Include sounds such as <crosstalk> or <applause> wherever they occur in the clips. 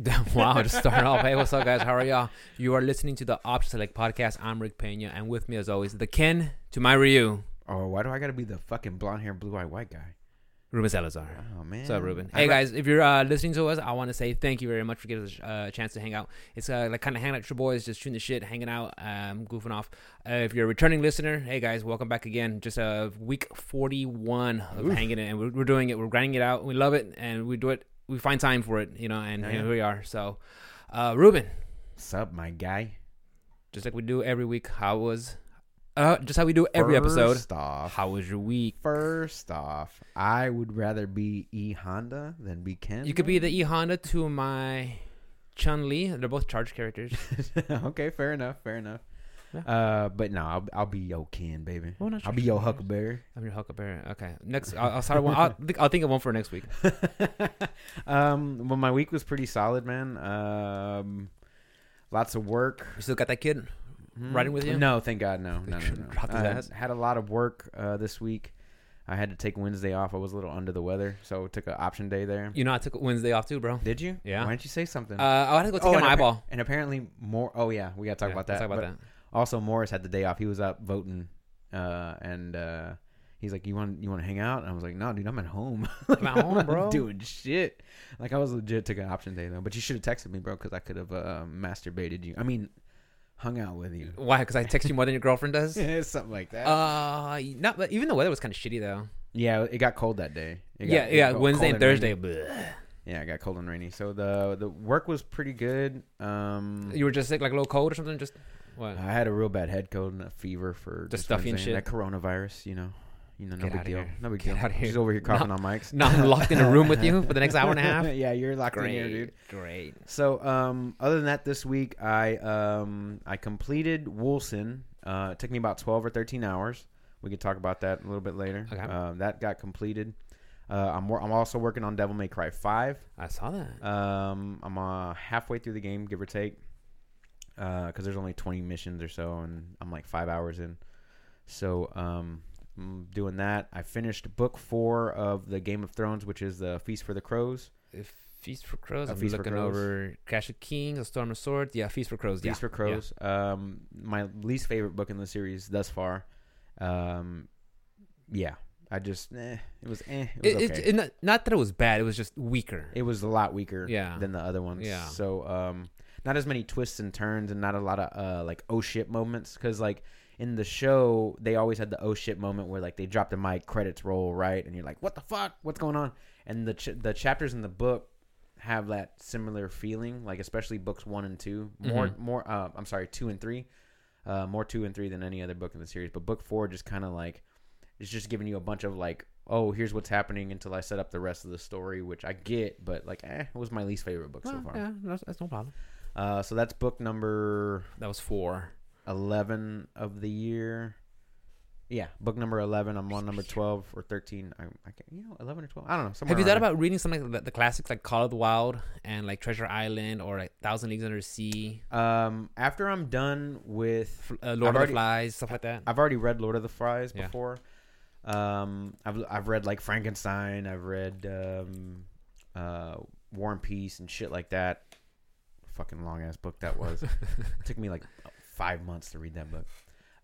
<laughs> wow, just starting off. Hey, what's up, guys? How are y'all? You are listening to the Option Select podcast. I'm Rick Pena, and with me, as always, the Ken to my Ryu, Oh, why do I gotta be the fucking blonde hair, blue eyed white guy? Ruben Salazar. Oh man. What's up, Ruben? Hey, guys, if you're uh, listening to us, I want to say thank you very much for giving us uh, a chance to hang out. It's uh, like kind of hanging out with your boys, just shooting the shit, hanging out, um, goofing off. Uh, if you're a returning listener, hey, guys, welcome back again. Just uh, week 41 of Oof. hanging it, and we're, we're doing it. We're grinding it out. We love it, and we do it. We find time for it, you know, and Yeah, here we are. So, uh, Ruben, What's up, my guy? just like we do every week, how was, uh, just how we do every episode, First off, how was your week? first off, I would rather be E Honda than be Ken. You could be the E Honda to my Chun Li. They're both charged characters. <laughs> okay, fair enough, fair enough. Yeah. Uh, but no, I'll, I'll be your Ken, baby. Well, I'll be your. Huckleberry. I'm your Huckleberry. Okay, next I'll, I'll start one. I'll think, I'll think of one for next week. <laughs> um, well, my week was pretty solid, man. Um, lots of work. You still got that kid riding with you? No, thank God, no, no, no. no. I had a lot of work uh, this week. I had to take Wednesday off. I was a little under the weather, so took an option day there. You know I took Wednesday off too, bro. Did you? Yeah. Why didn't you say something? Uh, I had to go take Oh, my appa- eyeball. And apparently, more. Oh yeah, we gotta talk Yeah, about that. Talk about But Also, Morris had the day off. He was up voting, uh, and uh, he's like, "You want you want to hang out?" And I was like, "No, dude, I'm at home. <laughs> I'm at home, bro. <laughs> doing shit." Like I was legit took an option day though. But you should have texted me, bro, because I could have uh, masturbated you. I mean, hung out with you. Why? Because I text you more than your girlfriend does. <laughs> Yeah, something like that. Uh, not. But even the weather was kind of shitty though. yeah, it got cold that day. It got- yeah, yeah. Wednesday cold and. Thursday. bleh. Yeah, it got cold and rainy. So the the work was pretty good. Um, You were just sick, like a little cold or something. Just what? I had a real bad head cold and a fever for just stuffy and shit. That coronavirus, you know, you know, no Get big deal. here. No big Get deal. outta here. She's over here coughing on mics. <laughs> Now I'm locked in a room with you for the next hour and a half. <laughs> yeah, you're locked in here, Great, dude. great. So, um, other than that, this week I um I completed Wolcen. Uh, it took me about twelve or thirteen hours. We could talk about that a little bit later. Okay. Um, that got completed. Uh, I'm wor- I'm also working on Devil May Cry Five. I saw that. Um, I'm uh, halfway through the game, give or take, because there's only 20 missions or so, and I'm like five hours in. So, um, I'm doing that. I finished book four of the Game of Thrones, which is the Feast for the Crows. If Feast for Crows. I'm Feast looking Crows. over Clash of Kings, A Storm of Swords. Yeah, Feast for Crows. Feast yeah. for Crows. Um, my least favorite book in the series thus far. Um, yeah, I just eh, it was eh, it was It, okay. it, not, not that it was bad. It was just weaker. it was a lot weaker Yeah. than the other ones. Yeah. So um, not as many twists and turns, and not a lot of uh like oh shit moments. Because like in the show, they always had the oh shit moment where like they drop the mic, credits roll, right, and you're like, what the fuck, what's going on? And the ch- the chapters in the book have that similar feeling, like especially books one and two, more Mhm. more. Uh, I'm sorry, two and three, uh, more two and three than any other book in the series. But book four just kind of like it's just giving you a bunch of like, oh, here's what's happening until I set up the rest of the story, which I get, but like, eh, it was my least favorite book so far. yeah, that's, that's no problem. Uh, so that's book number That was four. eleven of the year. Yeah, book number eleven. I'm on number twelve or thirteen. I, I can't, you know, eleven or twelve. I don't know. Somewhere Have you thought about reading something like the, the classics like Call of the Wild and like Treasure Island or like Thousand Leagues Under the Sea, Um, after I'm done with, uh, Lord I've of already- the Flies, stuff like that? I've already read Lord of the Flies Yeah. before. Um, I've I've read like Frankenstein. I've read um, uh, War and Peace and shit like that. Fucking long ass book that was. <laughs> it took me like five months to read that book.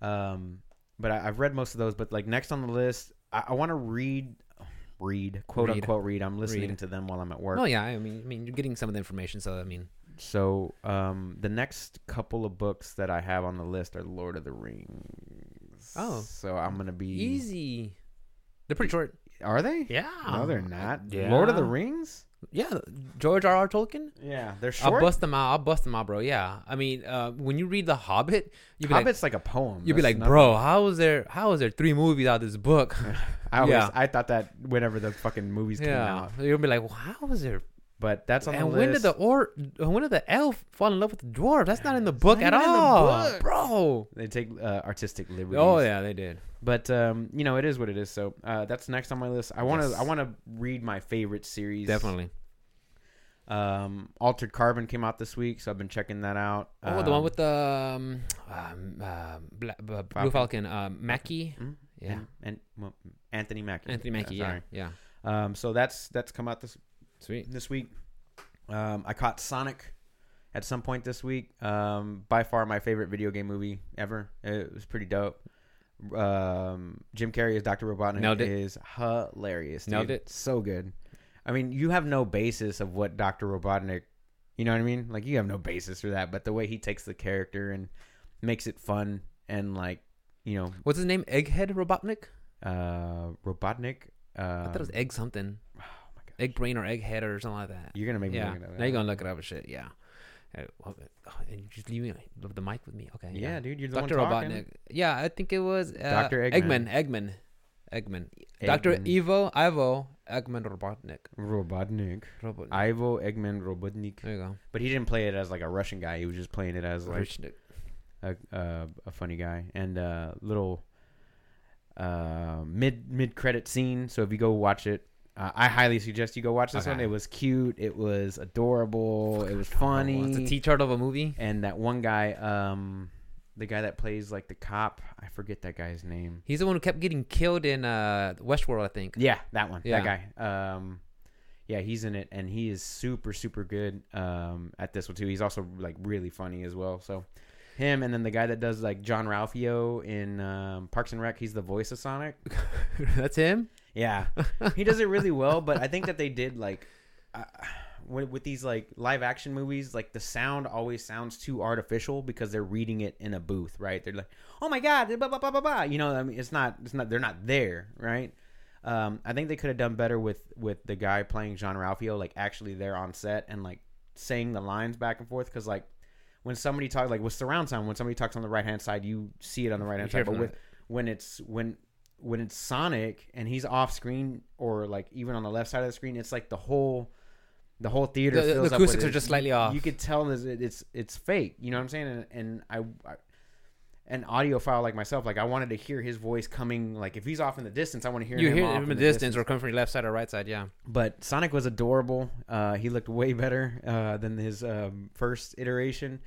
Um, but I, I've read most of those. But like next on the list, I, I want to read, read quote Read. unquote read. I'm listening Read. to them while I'm at work. Oh yeah, I mean, I mean, you're getting some of the information, so I mean, So um, the next couple of books that I have on the list are Lord of the Rings. Oh. so I'm gonna be easy. They're pretty short. Are they? Yeah. No, they're not. Yeah. Lord of the Rings. Yeah, George R. R. Tolkien. Yeah, they're short. I'll bust them out. I'll bust them out, bro. Yeah, I mean, uh, when you read The Hobbit, you'd be like, Hobbit's like, a poem. you'd be like, nothing. bro, how is there, how is there three movies out of this book? <laughs> I always, Yeah. I thought that whenever the fucking movies came yeah, out, you'll be like, well, how is there? But that's on And the when did the or when did the elf fall in love with the dwarf? That's not in the book at the all, book. bro. they take uh, artistic liberties. Oh yeah, they did. But um, you know, it is what it is. So uh, that's next on my list. I want to Yes. I want to read my favorite series. Definitely. Um, Altered Carbon came out this week, so I've been checking that out. Oh, the one Um, with the um, um, uh, Bla- uh, Blue Falcon, um, Mackie. mm, Yeah, and, and well, Anthony Mackie. Anthony Mackie. Uh, Yeah, sorry. yeah. Um, so that's that's come out this Sweet. this week. Um, I caught Sonic at some point this week. Um, by far my favorite video game movie ever. It was pretty dope. Um, Jim Carrey as Dr. Robotnik Nailed it. is hilarious. Nailed it. So good. I mean, you have no basis of what Dr. Robotnik, you know what I mean? Like you have no basis for that, but the way he takes the character and makes it fun and like, you know, What's his name? Egghead Robotnik. uh Robotnik. Uh, I thought it was Egg something. Egg brain or Egghead or something like that. You're gonna make me yeah. look it up. Now you're gonna look it up and shit. Yeah. Uh, oh, and you just leave me the mic with me. Okay. Yeah, dude, you're the Dr. one talking. Robotnik. Yeah, I think it was uh, Dr. Eggman. Eggman. Eggman. Eggman. Dr. Evo Ivo Eggman Robotnik. Robotnik. Robot. Ivo Eggman Robotnik. there you go. But he didn't play it as like a Russian guy. He was just playing it as like Robotnik. a uh, a funny guy and uh, little uh, mid mid credit scene. So if you go watch it, uh, I highly suggest you go watch this Okay. one. It was cute. It was adorable. It was funny. it's a T-chart of a movie. and that one guy, um, the guy that plays like the cop, I forget that guy's name. He's the one who kept getting killed in uh, Westworld, I think. Yeah, that one. Yeah. That guy. Um, yeah, he's in it, and he is super, super good um, at this one too. He's also like really funny as well. So, him, and then the guy that does like Jean-Ralphio in um, Parks and Rec. He's the voice of Sonic. <laughs> That's him. Yeah, he does it really well. But I think that they did like. Uh, with, with these like live action movies, like the sound always sounds too artificial because they're reading it in a booth, right? They're like, "Oh my god," blah, blah, blah, blah, blah. you know. I mean, it's not, it's not. They're not there, right? Um, I think they could have done better with with the guy playing Jean-Ralphio, like actually there on set and like saying the lines back and forth. Because like when somebody talks, like with surround sound, when somebody talks on the right hand side, you see it on the right hand side. But with when it's when when it's Sonic and he's off screen or like even on the left side of the screen, it's like the whole the whole theater The- the acoustics with are just slightly off. You could tell this it's it's fake. You know what I'm saying? And, and I, I an audiophile like myself, like I wanted to hear his voice coming. Like if he's off in the distance, I want to hear You him hear him in the the distance or coming from your left side or right side. Yeah. But Sonic was adorable. Uh, he looked way better uh, than his um, first iteration.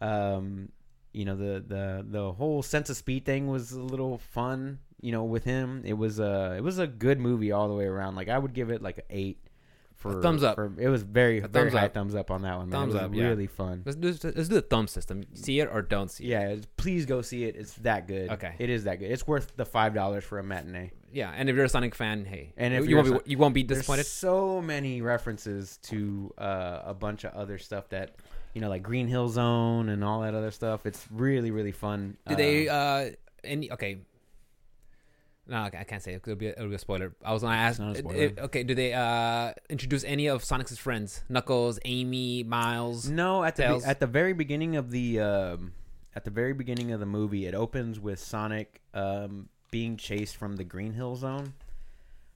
Um, you know the the the whole sense of speed thing was a little fun. You know, with him, it was a it was a good movie all the way around. Like I would give it like an eight. For, A thumbs up. For, it was very A very thumbs high up. thumbs up on that one. Man. Thumbs it was up, yeah. really fun. Let's do let's do the thumb system. See it or don't see it. Yeah, please go see it. It's that good. Okay. it is that good. It's worth the five dollars for a matinee. Yeah. And if you're a Sonic fan, hey, And if you won't be you won't be There's disappointed. so many references to uh, a bunch of other stuff that you know, like Green Hill Zone and all that other stuff. It's really really fun. Did they Uh, uh any okay? No, I can't say It'll be, it'll be a spoiler. I was gonna ask. a uh, okay, do they uh introduce any of Sonic's friends? Knuckles, Amy, Miles. no at the Tails? at the very beginning of the um, at the very beginning of the movie, it opens with Sonic um, being chased from the Green Hill Zone.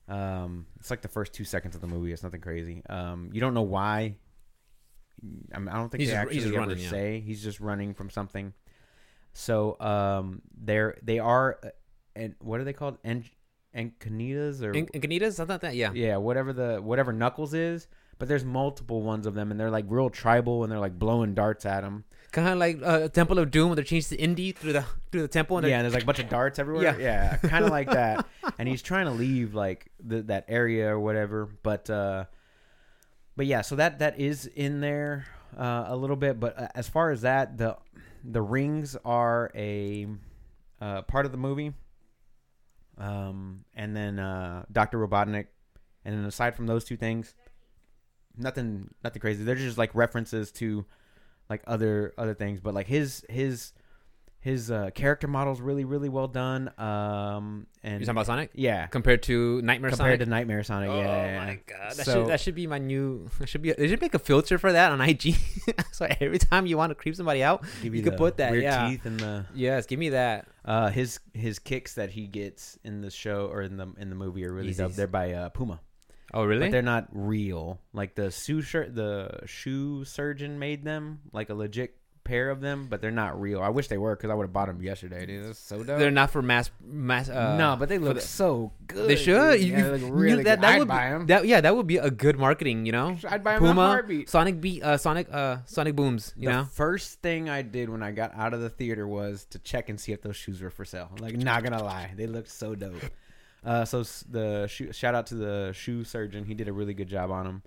Um, it's like the first two seconds of the movie. It's nothing crazy. Um, you don't know why. I, mean, I don't think He's they just- actually ever running, yeah. say he's just running from something. So um, they're they are, and what are they called? En- Encanitas or Incanitas, something like that. Yeah. yeah, whatever the whatever Knuckles is. But there's multiple ones of them, and they're like real tribal, and they're like blowing darts at him. Kind of like uh, Temple of Doom, where they're changed to Indy through the through the temple. And yeah, yeah. and there's like a bunch of darts everywhere. Yeah, kind of like that. <laughs> And he's trying to leave like the, that area or whatever. But uh, but yeah, so that that is in there uh, a little bit. But uh, as far as that, the the rings are a uh, part of the movie. Um, and then uh, Doctor Robotnik, and then aside from those two things, nothing nothing crazy. They're just like references to like other other things. But like his his his uh, character model's really really well done. Um, and You talking about Sonic yeah, compared to Nightmare Sonic. compared Sonic? to Nightmare Sonic. oh yeah, my god, that So- should that should be my new. <laughs> That should be. They should make a filter for that on IG. so <laughs> every time you want to creep somebody out, Give you the could put that, weird yeah. teeth and the yes, give me that. uh, his his kicks that he gets in the show or in the in the movie are really dope. Yeezys. They're by uh, Puma. Oh really? But they're not real. Like the shoe shirt, the shoe surgeon made them like a legit pair of them, but they're not real. I wish they were because I would have bought them yesterday. Dude, that's so dope. They're not for mass mass. Uh, no, but they look the- so good. They should. You, Yeah, they look you- that, good. that I'd would buy be, 'em. That yeah, that would be a good marketing. You know, I'd buy 'em in a Puma, heartbeat. Sonic beat uh, Sonic uh Sonic booms. You the know, first thing I did when I got out of the theater was to check and see if those shoes were for sale. Like, not gonna lie, they looked so dope. Uh, so the shoe, shout out to the shoe surgeon. He did a really good job on them.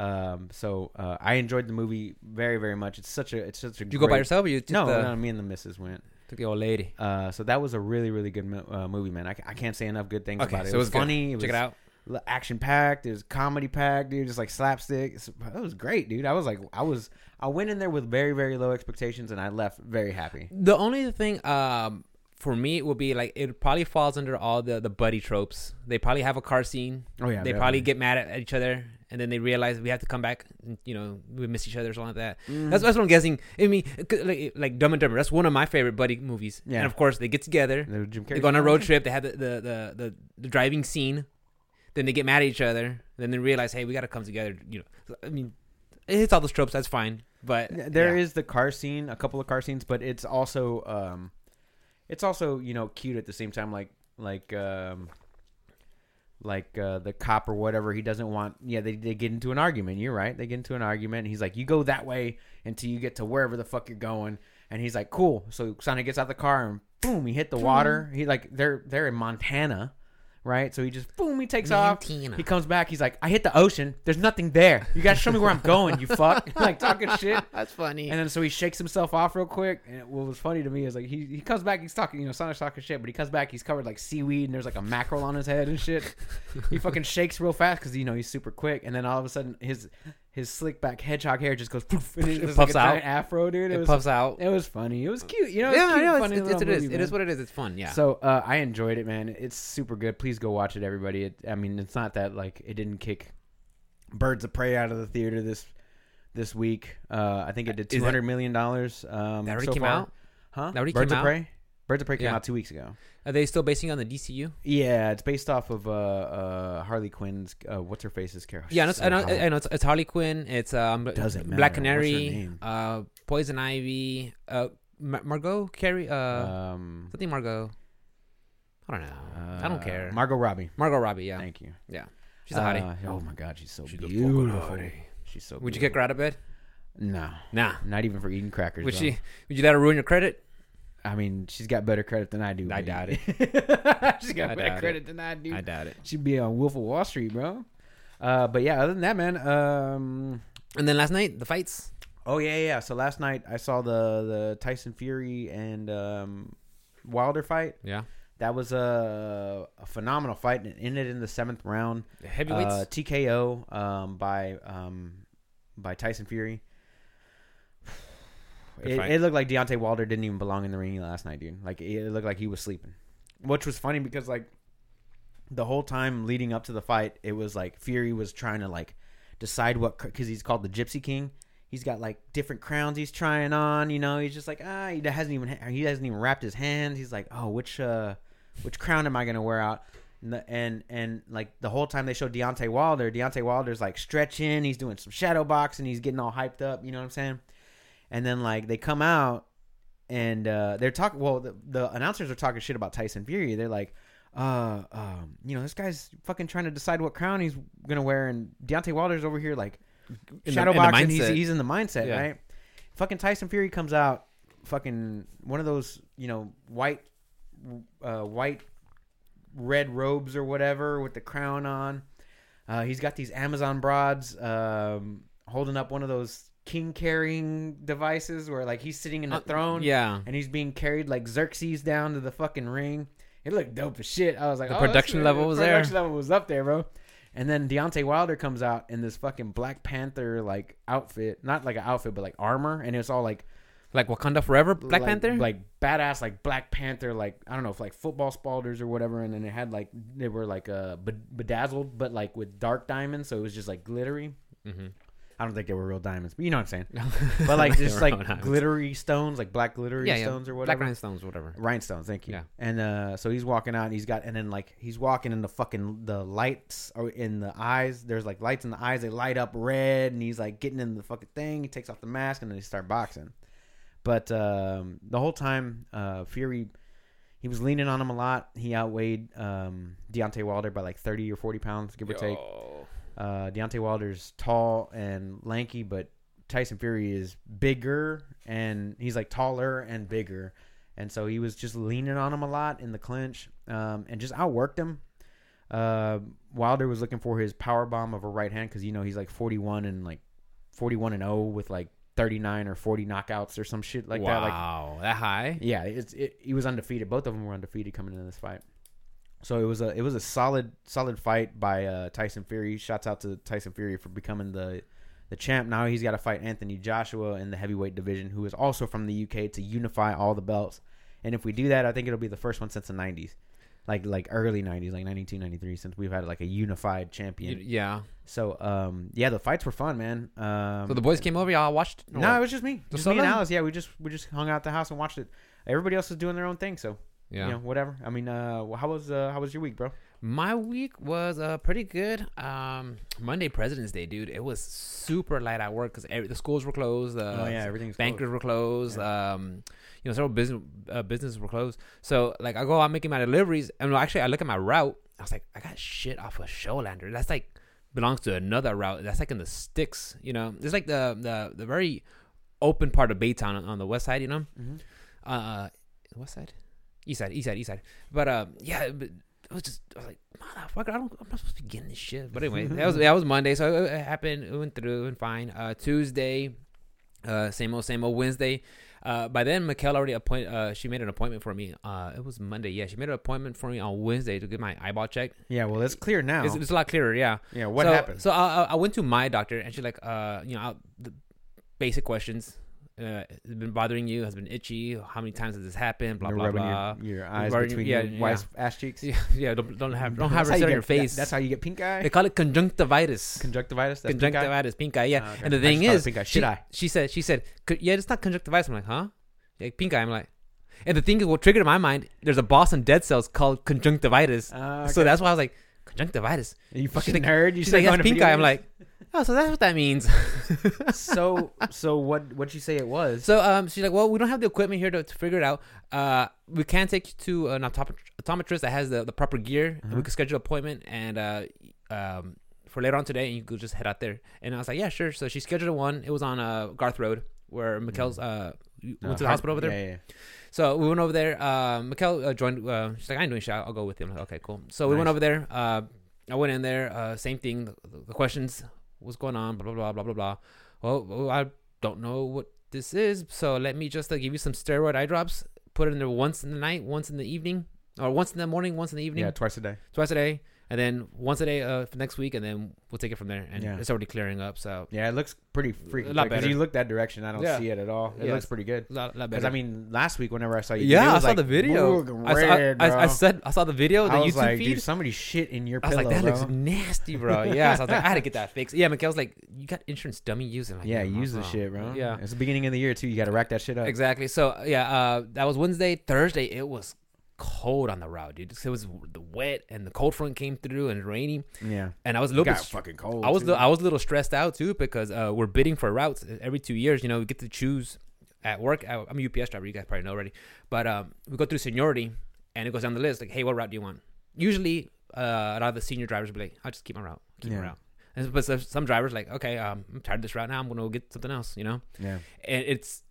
Um, so uh, I enjoyed the movie very, very much. It's such a, it's such a. Did you go by yourself or you took No, the, no, me and the missus went. took the old lady? Uh, so that was a really, really good mo- uh, movie, man. I, I can't say enough good things Okay, about it. so it was, it was good. funny. It was Check it out. action packed. It was comedy packed, dude. Just like slapstick. It's- It was great, dude. I was like, I was, I went in there with very, very low expectations, and I left very happy. The only thing um for me it would be like it probably falls under all the the buddy tropes. They probably have a car scene. Oh yeah, they probably get mad at each other and then they realize we have to come back and, you know we miss each other or something like that. Mm. that's, that's what i'm guessing. I mean, like, like dumb and dumber that's one of my favorite buddy movies. Yeah. and of course they get together. They go on a road trip. They have the the, the, the, the driving scene. Then they get mad at each other. Then they realize hey we got to come together you know. I mean it hits all those tropes that's fine. But There is yeah. the car scene, a couple of car scenes, but it's also, um, it's also you know cute at the same time. Like like um, like uh, the cop or whatever. He doesn't want. Yeah, they they get into an argument. You're right. They get into an argument. And he's like, you go that way until you get to wherever the fuck you're going. And he's like, cool. So Sonic gets out the car and boom, he hit the water. He like they're they're in Montana, right? So he just boom, he takes off. He comes back. He's like, I hit the ocean. There's nothing there. You gotta show me where I'm going. You fuck. <laughs> like talking shit. <laughs> that's funny And then so he shakes himself off real quick. And what was funny to me is like he, he comes back, he's talking, you know, Sonic's talking shit, but he comes back, he's covered like seaweed and there's like a mackerel on his head and shit. he <laughs> fucking shakes real fast because you know he's super quick, and then all of a sudden his his slick back hedgehog hair just goes poof, and It it's puffs like a out. giant afro, dude. It, it was puffs out it was funny. It was cute, you know. It yeah, cute, know. funny It's, it's, it is. movie, It is what it is. It's fun. Yeah. So uh, I enjoyed it, man. It's super good. Please go watch it, everybody. It, I mean, it's not that like it didn't kick Birds of Prey out of the theater this this week. Uh, I think it did Is two hundred million dollars. Um, that already so came far. out. Huh? That already Birds came of out? Prey. Birds of Prey came Yeah. out two weeks ago. Are they still basing it on the DCU? Yeah, it's based off of uh, uh, Harley Quinn's. Uh, what's her face's character? Yeah, I know, I know, Somehow. I know it's, it's Harley Quinn. It's um, Doesn't matter. Black What's her Canary, name? uh, Poison Ivy, uh, Mar- Margot Carey, uh, um, something Margot. I don't know. I don't uh, care. Margot Robbie. Margot Robbie. Yeah, Thank you. Yeah. She's a hottie. Uh, oh my god, she's so She's a fucking beautiful. hottie. She's so. Would you kick her out of bed? No, Nah. not even for eating crackers. Would bro. she? Would you let her ruin your credit? I mean, she's got better credit than I do. I doubt it. <laughs> she's got I better doubt it. credit than I do. I doubt it. She'd be on Wolf of Wall Street, bro. Uh, but yeah, other than that, man. Um, And then last night, the fights. oh yeah, yeah. yeah. So last night I saw the the Tyson Fury and um, Wilder fight. Yeah, That was a, a phenomenal fight. and It ended in the seventh round. the heavyweights. Uh, TKO um, by um, by Tyson Fury. It, fight. it looked like Deontay Wilder didn't even belong in the ring last night, dude. Like it looked like he was sleeping, which was funny because like the whole time leading up to the fight, it was like Fury was trying to like decide what because he's called the Gypsy King. He's got like different crowns he's trying on. You know, he's just like ah, he hasn't even he hasn't even wrapped his hands. He's like, oh, which uh, which crown am I gonna wear out? And, the, and and like the whole time they showed Deontay Wilder, Deontay Wilder's like stretching, he's doing some shadow boxing, he's getting all hyped up. You know what I'm saying? And then like they come out and uh, they're talking. Well, the, the announcers are talking shit about Tyson Fury. They're like, uh, um, you know, this guy's fucking trying to decide what crown he's gonna wear, and Deontay Wilder's over here like In shadow the boxing. He's, he's in the mindset, Yeah. right? Fucking Tyson Fury comes out, fucking one of those, you know, white, uh, white, red robes or whatever with the crown on. Uh, he's got these Amazon broads um, holding up one of those king carrying devices where like he's sitting in a Uh, throne Yeah, and he's being carried like Xerxes down to the fucking ring. It looked dope as shit. I was like, The oh, production level The was there. Production level was up there, bro. And then Deontay Wilder comes out in this fucking Black Panther like outfit, not like an outfit, but like armor, and it's all like like Wakanda Forever, Black like- Panther. like badass, like Black Panther, like I don't know if like football spalders or whatever. And then it had like they were like uh bedazzled, but like with dark diamonds, so it was just like glittery. mm-hmm. I don't think they were real diamonds, but you know what I'm saying. <laughs> But like <laughs> just like glittery stones, like black glittery yeah, yeah. stones or Black rhinestones, whatever. Rhinestones, thank you. Yeah. And uh, so he's walking out. And he's got, and then like he's walking in the fucking the lights or in the eyes. There's like lights in the eyes. They light up red, and he's like getting in the fucking thing. He takes off the mask, and then he start boxing. But um, the whole time, uh, Fury, he was leaning on him a lot. He outweighed um, Deontay Wilder by like thirty or forty pounds, give or take. Uh, Deontay Wilder's tall and lanky, but Tyson Fury is bigger and he's like taller and bigger. And so he was just leaning on him a lot in the clinch um, and just outworked him. Uh, Wilder was looking for his power bomb of a right hand because you know he's like 41 and like 41 and 0 with like 39 or 40 knockouts or some shit like that. Like wow, that high. yeah, it's it, he was undefeated. Both of them were undefeated coming into this fight. So it was a it was a solid solid fight by uh, Tyson Fury. Shouts out to Tyson Fury for becoming the the champ. Now he's got to fight Anthony Joshua in the heavyweight division, who is also from the UK to unify all the belts. And if we do that, I think it'll be the first one since the '90s, like like early '90s, like '92, '93, since we've had like a unified champion. Yeah. So um yeah, the fights were fun, man. Um, So the boys came over. Y'all watched. no, what? it was just me, just me and? Alice. Yeah, we just we just hung out at the house and watched it. Everybody else was doing their own thing, so yeah. you know, whatever. I mean, uh, how was uh, how was your week, bro? My week was uh pretty good. Um, Monday President's Day, dude. It was super light at work because the schools were closed. Uh, oh yeah, everything's bankers were closed. Um, you know, several business uh, businesses were closed. So like, I go out making my deliveries, and actually, I look at my route. I was like, I got shit off of Sjolander. That's like belongs to another route. That's like in the sticks. You know, it's like the the the very open part of Baytown on, on the west side. You know, hmm uh, west side, east side, east side, east side. But uh, yeah, but it was just I was like, motherfucker, I don't, I'm not supposed to be getting this shit. But anyway, that was that was Monday, so it, it happened. It went through and fine. Uh, Tuesday, uh, same old, same old. Wednesday. Uh, by then, Mikkel already appoint. Uh, she made an appointment for me. Uh, it was Monday. Yeah, she made an appointment for me on Wednesday to get my eyeball checked. Yeah, well, it's clear now. It's, it's a lot clearer. Yeah. yeah, what so, happened? So I, I- I went to my doctor, and she's like, uh, you know, I- the basic questions. Uh, has been bothering you? Has been itchy? How many times has this happened? Blah You're blah blah. Your, your eyes Rubbing- between yeah, your yeah. wife's ass cheeks. Yeah, <laughs> yeah. Don't, don't have don't have That's her how you on your face. That's how you get pink eye. they call it conjunctivitis. Conjunctivitis. That's pink eye? conjunctivitis, pink eye. Yeah. Ah, okay. And the thing it is, pink eye. she, Shit eye. she said she said, yeah, it's not conjunctivitis. I'm like, huh? Yeah, pink eye. I'm like, and the thing is, what triggered in my mind? There's a boss in Dead Cells called conjunctivitis. Ah, So that's why I was like, conjunctivitis. you fucking like- nerd. You She's said like, that's pink eye. I'm like, oh, so that's what that means. <laughs> so so what what you say it was? So um, she's like, well, we don't have the equipment here to, to figure it out. Uh, we can take you to an optomet- optometrist that has the, the proper gear, and we Uh-huh. can schedule an appointment and uh, um, for later on today, and you could just head out there. And I was like, yeah, sure. So she scheduled one. It was on uh, Garth Road where Mikkel's uh went Uh, to the hospital over there. Yeah, yeah. So we went over there. Uh, Mikkel uh, joined. Uh, she's like, I ain't doing shit. I'll go with him. I'm like, okay, cool. So we went over there. Uh, I went in there. Uh, same thing. The, the questions. What's going on? Blah blah blah blah blah blah. Well, I don't know what this is. So let me just uh, give you some steroid eye drops. Put it in there once in the night, once in the evening, or once in the morning, once in the evening, Yeah, twice a day. twice a day, and then once a day uh, for next week, and then we'll take it from there. And Yeah. it's already clearing up. So Yeah, it looks pretty freaking. A lot better. you look that direction, I don't Yeah. see it at all. It Yeah, looks pretty good. a lot, lot Because. I mean, last week whenever I saw you, yeah, I saw like, the video. "Boog, I, saw, red, I, I said I saw the video, the I was YouTube like, feed. dude, somebody shit in your I was like, that bro. looks nasty, bro. Yeah, so I was like, <laughs> I had to get that fixed. Yeah, Mikhail's like, you got insurance dummy using. Like, yeah, "Yeah, use the shit, bro. Yeah, it's the beginning of the year too. You got to rack that shit up. exactly. So yeah, uh, that was Wednesday. Thursday, it was cold on the route, dude. It was the wet and the cold front came through and rainy, Yeah, and I was a it little bit. fucking cold. I was li- I was a little stressed out too because uh, we're bidding for routes every two years. You know, we get to choose at work. I'm a UPS driver. You guys probably know already, but um, we go through seniority and it goes down the list. Like, hey, what route do you want? Usually, uh, a lot of the senior drivers will be like, I'll just keep my route. Keep my route. And, but some- drivers like, okay, um, I'm tired of this route now. I'm gonna go get something else. You know, yeah. and it's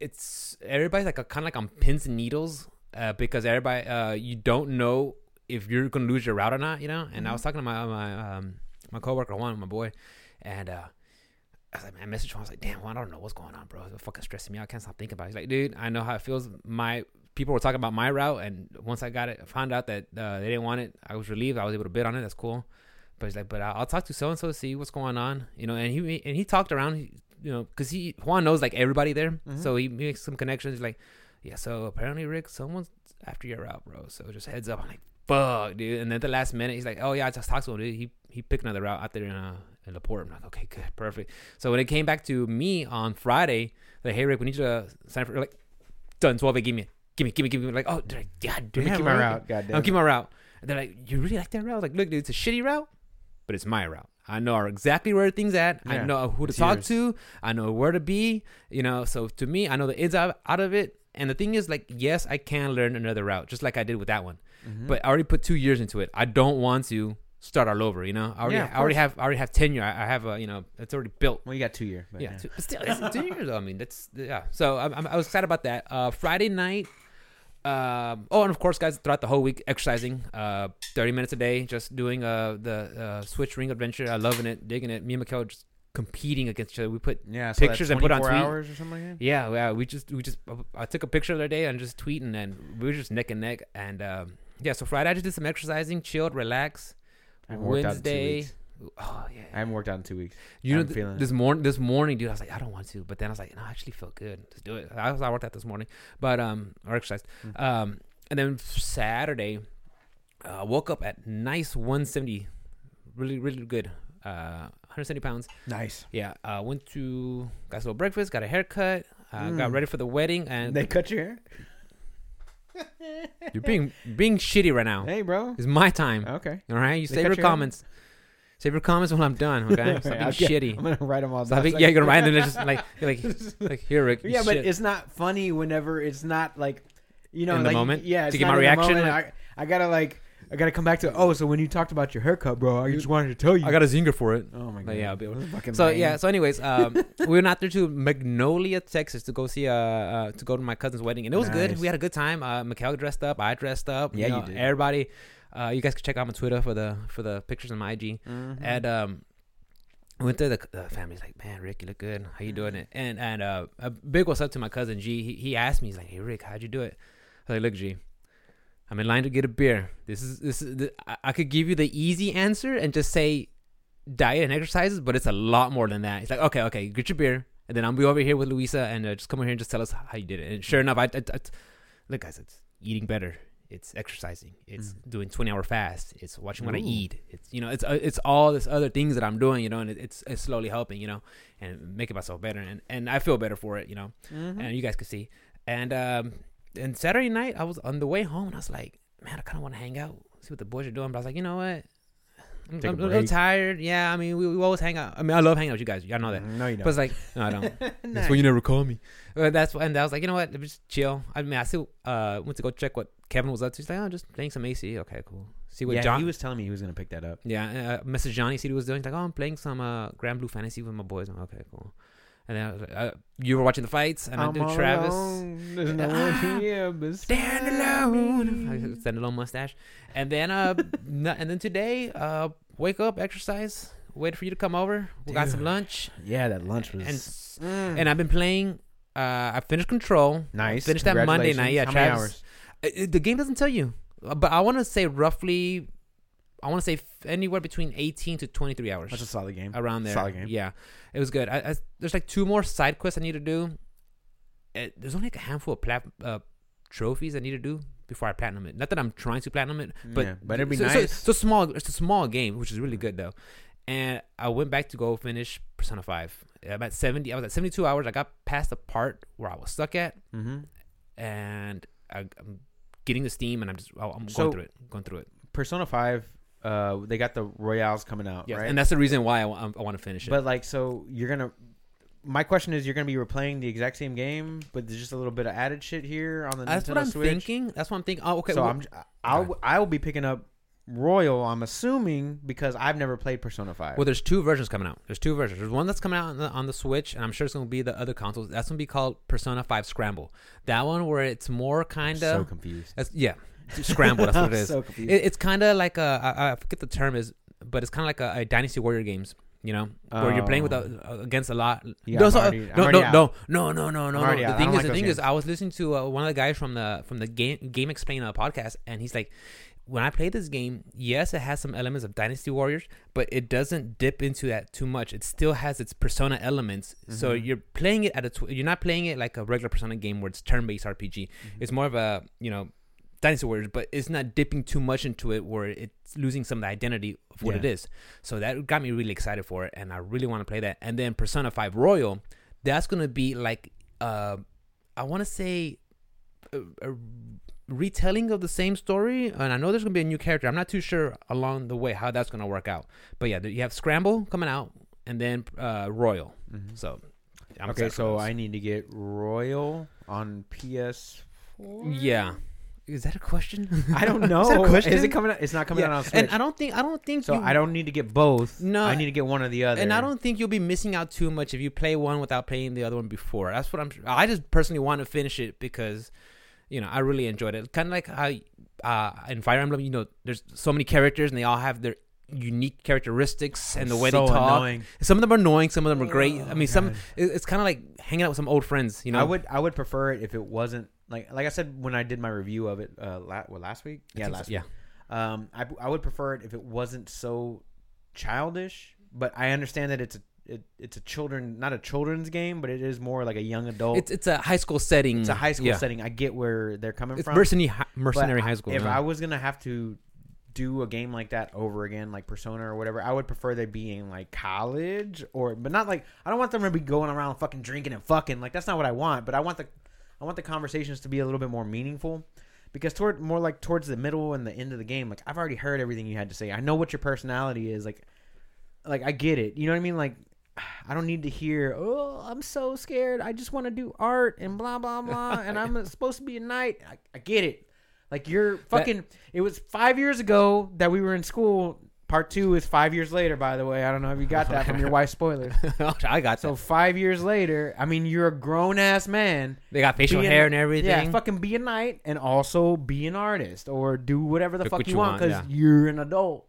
it's everybody's like kind of like on pins and needles uh, because everybody uh, you don't know if you're gonna lose your route or not. You know, and I was talking to my my um my coworker Juan, my boy, and uh. I was like, man, I messaged him. I was like, damn, Juan, I don't know what's going on, bro. It's fucking stressing me out. I can't stop thinking about it. He's like, dude, I know how it feels. My people were talking about my route, and once I got it, found out that uh, they didn't want it, I was relieved. I was able to bid on it. That's cool. But he's like, but I'll talk to so and so to see what's going on, you know. And he and he talked around, you know, because he Juan knows like everybody there, Mhm. so he makes some connections. He's like, yeah, so apparently Rick, someone's after your route, bro. So just heads up. I'm like, fuck, dude. And then at the last minute, he's like, oh yeah, I just talked to him. Dude. He he picked another route out there in uh in the port. I'm like, okay, good, perfect. So when it came back to me on Friday, like, hey Rick, we need you to sign for like done. Twelve, give me, give me, give me, give me. Like, oh, dude, God damn, keep my route. Goddamn. I'm keeping my route. And they're like, you really like that route? Like, look, dude, it's a shitty route, but it's my route. I know exactly where things at. I know who to talk yours. to. I know where to be. You know, so to me, I know the ins out, out of it. And the thing is, like, yes, I can learn another route, just like I did with that one. Mhm. But I already put two years into it. I don't want to start all over. You know, I already, Yeah, I already have, I already have tenure. I, I have a, you know, it's already built. well, you got two year. But Yeah, yeah. two, still, it's two years. Though. I mean, that's yeah. So I'm, I'm, I was excited about that. Uh, Friday night, Um, oh, and of course, guys, throughout the whole week, exercising, uh, 30 minutes a day, just doing uh, the uh, Switch Ring Adventure. I loving it, digging it. Me and Mikhail just competing against each other. We put Yeah, I that Pictures and put on 24 tweet. hours or something like that. Yeah, yeah. We just we just I took a picture the other day and just tweeting and we were just neck and neck and um, yeah. So Friday I just did some exercising, chilled, relax. I haven't worked out in two Wednesday, weeks. oh yeah. I haven't worked out in two weeks. You know, th- feeling this morning, this morning, dude, I was like, I don't want to, but then I was like, no, I actually feel good. Let's do it. I was I worked out this morning, but um, or exercised. Mhm. Um, and then Saturday, uh, woke up at nice 170, really really good. Uh, 170 pounds. Nice. Yeah. Uh, went to got a little breakfast, got a haircut, uh, got Mm. ready for the wedding, and They cut your hair. <laughs> you're being being shitty right now. Hey, bro. It's my time. Okay. All right, you They save your hair? comments. Save your comments when I'm done. Okay, <laughs> stop being I'll get- shitty. I'm gonna write them all Stop down. being, yeah, you're gonna write them. just like like <laughs> like here, Rick. yeah, but shit. it's not funny whenever it's not like, you know, In the like, moment? Yeah, To get my reaction, like- I, I gotta like, I gotta come back to. Oh, so when you talked about your haircut, bro, I just wanted to tell you. I got a zinger for it. Oh my god. But yeah, I'll be able- That's fucking So lame. yeah. So anyways, um, <laughs> we went out there to Magnolia, Texas, to go see uh, uh to go to my cousin's wedding, and it was good. Nice. We had a good time. Uh, Mikhail dressed up. I dressed up. Yeah, you know, did. Everybody. Uh, you guys can check out my Twitter for the for the pictures on my IG. Mhm. And um, I went there. The uh, family's like, "Man, Rick, you look good. How you doing it?" And and uh, a big what's up to my cousin G. He, he asked me, he's like, "Hey, Rick, how'd you do it?" I was like, "Look, G, I'm in line to get a beer. This is this is the, I, could give you the easy answer and just say diet and exercises, but it's a lot more than that." It's like, "Okay, okay, get your beer." And then I'll be over here with Luisa, and uh, just come over here and just tell us how you did it. And sure enough, I, I, I look, guys, it's eating better, it's exercising, it's doing twenty hour fast, it's watching what I eat, it's you know, it's uh, it's all this other things that I'm doing, you know, and it, it's it's slowly helping, you know, and making myself better, and and I feel better for it, you know, Mhm. and you guys can see. And um, and Saturday night, I was on the way home, and I was like, man, I kind of want to hang out, see what the boys are doing, but I was like, you know what. I'm, Take a I'm a little tired. Yeah, I mean, we, we always hang out. I mean, I love hanging out with you guys. Y'all know that. No, you don't. But it's like, no, I don't. Nice. <laughs> That's <laughs> why you never call me. But that's and I was like, you know what? Let me just chill. I mean, I still uh went to go check what Kevin was up to. He's like, oh, just playing some AC. Okay, cool. See what yeah, John. he was telling me he was gonna pick that up. yeah, uh, message Johnny. See what he was doing. He's like, oh, I'm playing some uh Granblue Fantasy with my boys. I'm like, okay, cool. And then I uh, you were watching the fights, and I I'm do all Travis. alone. There's no Ah, one here beside Stand alone. <laughs> Stand alone mustache. And then uh, <laughs> n- and then today uh, wake up, exercise, wait for you to come over. We got some lunch, Yeah, that lunch was. and Mm. and I've been playing. Uh, I finished Control. nice. Finished that Monday night. Yeah. How Travis. hours? Uh, uh, the game doesn't tell you, but I want to say roughly. I want to say anywhere between 18 to 23 hours That's a solid game. around there. solid game. Yeah, it was good. I, I, there's like two more side quests I need to do. Uh there's only like a handful of plat, uh, trophies I need to do before I platinum it. Not that I'm trying to platinum it, but yeah, but it'd be so, nice. So, it's a small. It's a small game, which is really good though. And I went back to go finish Persona Five. I'm at 70. I was at 72 hours. I got past the part where I was stuck at, mm-hmm. and I, I'm getting the steam, and I'm just I'm So- going through it, going through it. Persona Five, uh, they got the Royales coming out, Yes, right? and that's the reason why I, I want to finish it. but like, so you're gonna. My question is, you're gonna be replaying the exact same game, but there's just a little bit of added shit here on the that's Nintendo what I'm Switch. thinking. That's what I'm thinking. Oh, okay. so well- I'm, I'll, I'll be picking up Royal. I'm assuming because I've never played Persona Five. Well, there's two versions coming out. There's two versions. There's one that's coming out on the, on the Switch, and I'm sure it's going to be the other consoles. That's going to be called Persona 5 Scramble. That one where it's more kind so of. confused. that's yeah, <laughs> Scramble. That's what it so. It, it's kind of like a. I, I forget the term is, but it's kind of like a, a Dynasty Warrior games. You know, where you're playing with a, Oh. against a lot. Yeah, no, so- already- I'm no, no, no, no, no, no, no, no. The thing is, like the thing is. I was listening to uh, one of the guys from the from the game GameXplain uh, podcast, and he's like, when I play this game, yes, it has some elements of Dynasty Warriors, but it doesn't dip into that too much. It still has its Persona elements. So Mhm. you're playing it at a tw- you're not playing it like a regular Persona game where it's turn-based RPG. Mm-hmm. It's more of a you know Dynasty Warriors, but it's not dipping too much into it where it's losing some of the identity of what Yeah. it is. So that got me really excited for it, and I really want to play that. And then Persona Five Royal, that's gonna be like uh, I want to say a, a retelling of the same story, and I know there's gonna be a new character. I'm not too sure along the way how that's gonna work out. But yeah, you have Scramble coming out, and then uh, Royal. Mhm. So I'm okay, so. I need to get Royal on ps4 yeah. Is that a question? I don't <laughs> Is know. that a question? Is it coming out? It's not coming Yeah, out on Switch. And I don't think I don't think so you, I don't need to get both. No, I need to get one or the other. and I don't think you'll be missing out too much if you play one without playing the other one before. That's what I'm. I just personally want to finish it because you know, I really enjoyed it. Kind of like how uh, in Fire Emblem, you know, there's so many characters and they all have their unique characteristics and the way So they talk. annoying. Some of them are annoying, some of them are great. I Oh, mean, some God. it- it's kind of like hanging out with some old friends. You know, I would I would prefer it if it wasn't like like I said when I did my review of it uh la- what, last week I yeah think so, yeah. week um I I would prefer it if it wasn't so childish but I understand that it's a it, it's a children not a children's game but it is more like a young adult It's it's a high school setting. it's a high school yeah. setting I get where they're coming It's from mercenary mercenary high school. if yeah. I was gonna have to do a game like that over again like Persona or whatever I would prefer they be in like college or but not like I don't want them to be going around fucking drinking and fucking like that's not what I want but I want the I want the conversations to be a little bit more meaningful because toward more like towards the middle and the end of the game like I've already heard everything you had to say. I know what your personality is like like I get it. You know what I mean? Like <sighs> I don't need to hear oh I'm so scared. I just want to do art and blah blah blah <laughs> and I'm supposed to be a knight I, I get it. Like you're fucking it was 5 years ago that we were in school part 2 is 5 years later by the way I don't know if you got that from your wife's spoilers <laughs> I got so so 5 years later I mean you're a grown ass man they got facial hair and everything. yeah, fucking be a knight and also be an artist or do whatever the Pick fuck what you, want, because yeah. you're an adult.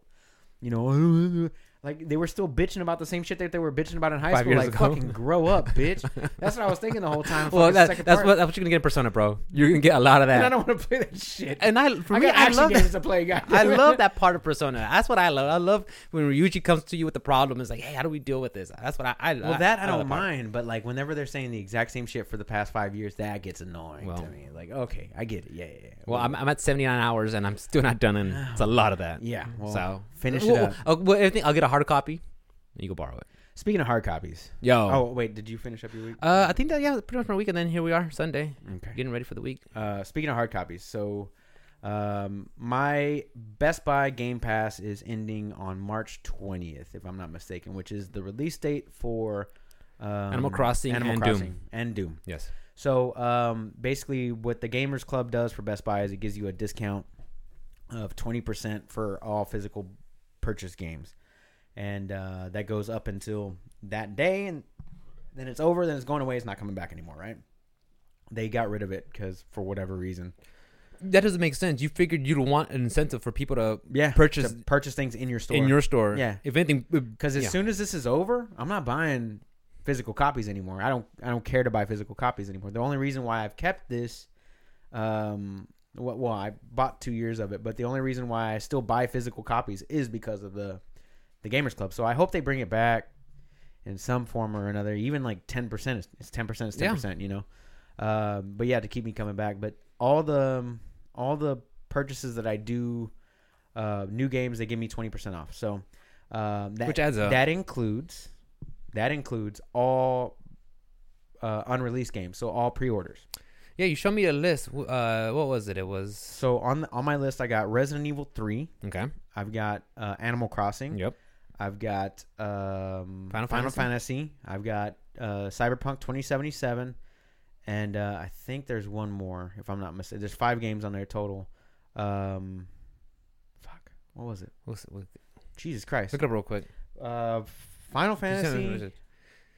You know, <laughs> like they were still bitching about the same shit that they were bitching about in high Five school. Like, ago. fucking grow up, <laughs> bitch. That's what I was thinking the whole time. well, that, that's part. what that's what you're gonna get in Persona, bro. You're gonna get a lot of And I don't want to play that shit. And I, for I me, got I love games that. to play, guys. <laughs> I love that part of Persona. That's what I love. I love when Ryuji comes to you with the problem. It's like, hey, how do we deal with this? That's what I. I Well, that I, love don't mind, but like whenever they're saying the exact same shit for the past five years, that gets annoying Well. to me. Like, okay, I get it. Yeah, yeah. yeah. Well, I'm, I'm at 79 hours and I'm still not done, and it's a lot of that. yeah. Well, so finish well, it up. Well, well, I think I'll get a hard copy. You go borrow it. Speaking of hard copies. Yo. Oh wait, did you finish up your week? Uh, I think that yeah, pretty much my week, and then here we are Sunday, Okay. getting ready for the week. Uh, speaking of hard copies, so um, my Best Buy Game Pass is ending on March 20th, if I'm not mistaken, which is the release date for um, Animal Crossing Animal and Crossing Doom. and Doom. Yes. So um, basically, what the Gamers Club does for Best Buy is it gives you a discount of 20% for all physical purchase games. And uh, that goes up until that day, and then it's over, then it's going away, it's not coming back anymore, right? They got rid of it because for whatever reason. That doesn't make sense. You figured you'd want an incentive for people to Yeah, Purchase- to purchase things in your store. in your store. Yeah. If anything, uh, because as yeah. soon as this is over, I'm not buying physical copies anymore. I don't I don't care to buy physical copies anymore. The only reason why I've kept this, um, well, well, I bought two years of it, but the only reason why I still buy physical copies is because of the the Gamers Club. So I hope they bring it back in some form or another. Even like ten percent is ten percent is ten Yeah. percent. You know, um, but yeah, to keep me coming back. But all the all the purchases that I do, uh, new games they give me twenty percent off. So um, that Which adds up. that includes that includes all uh, unreleased games, so all pre-orders. yeah, you showed me a list. Uh, what was it? It was So on the, on my list, I got Resident Evil Three. okay. I've got uh, Animal Crossing. Yep. I've got um, Final Final, Fantasy? Fantasy. I've got uh, Cyberpunk 2077, and uh, I think there's one more if I'm not mistaken. There's five games on there total. Um, fuck, what was it? What's, what, Jesus Christ! look it up real quick. Uh, Final Fantasy.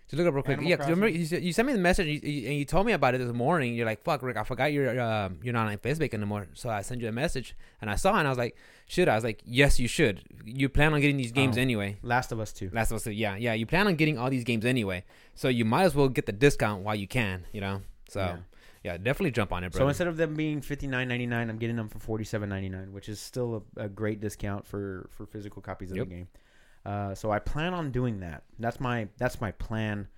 Just look up real quick. Animal yeah, 'cause remember you, you sent me the message and you, and you told me about it this morning. You're like, "Fuck, Rick, I forgot you're um, you're not on Facebook anymore." So I sent you a message and I saw it and I was like, "Should I?" was like, "Yes, you should. You plan on getting these games Oh. anyway." Last of Us Two. Last of Us, Two. yeah, yeah. You plan on getting all these games anyway, so you might as well get the discount while you can. You know, so Yeah. yeah, definitely jump on it, bro. So instead of them being fifty nine ninety nine, I'm getting them for forty seven ninety nine, which is still a, a great discount for for physical copies of Yep. the game. Uh, so I plan on doing that. That's my that's my plan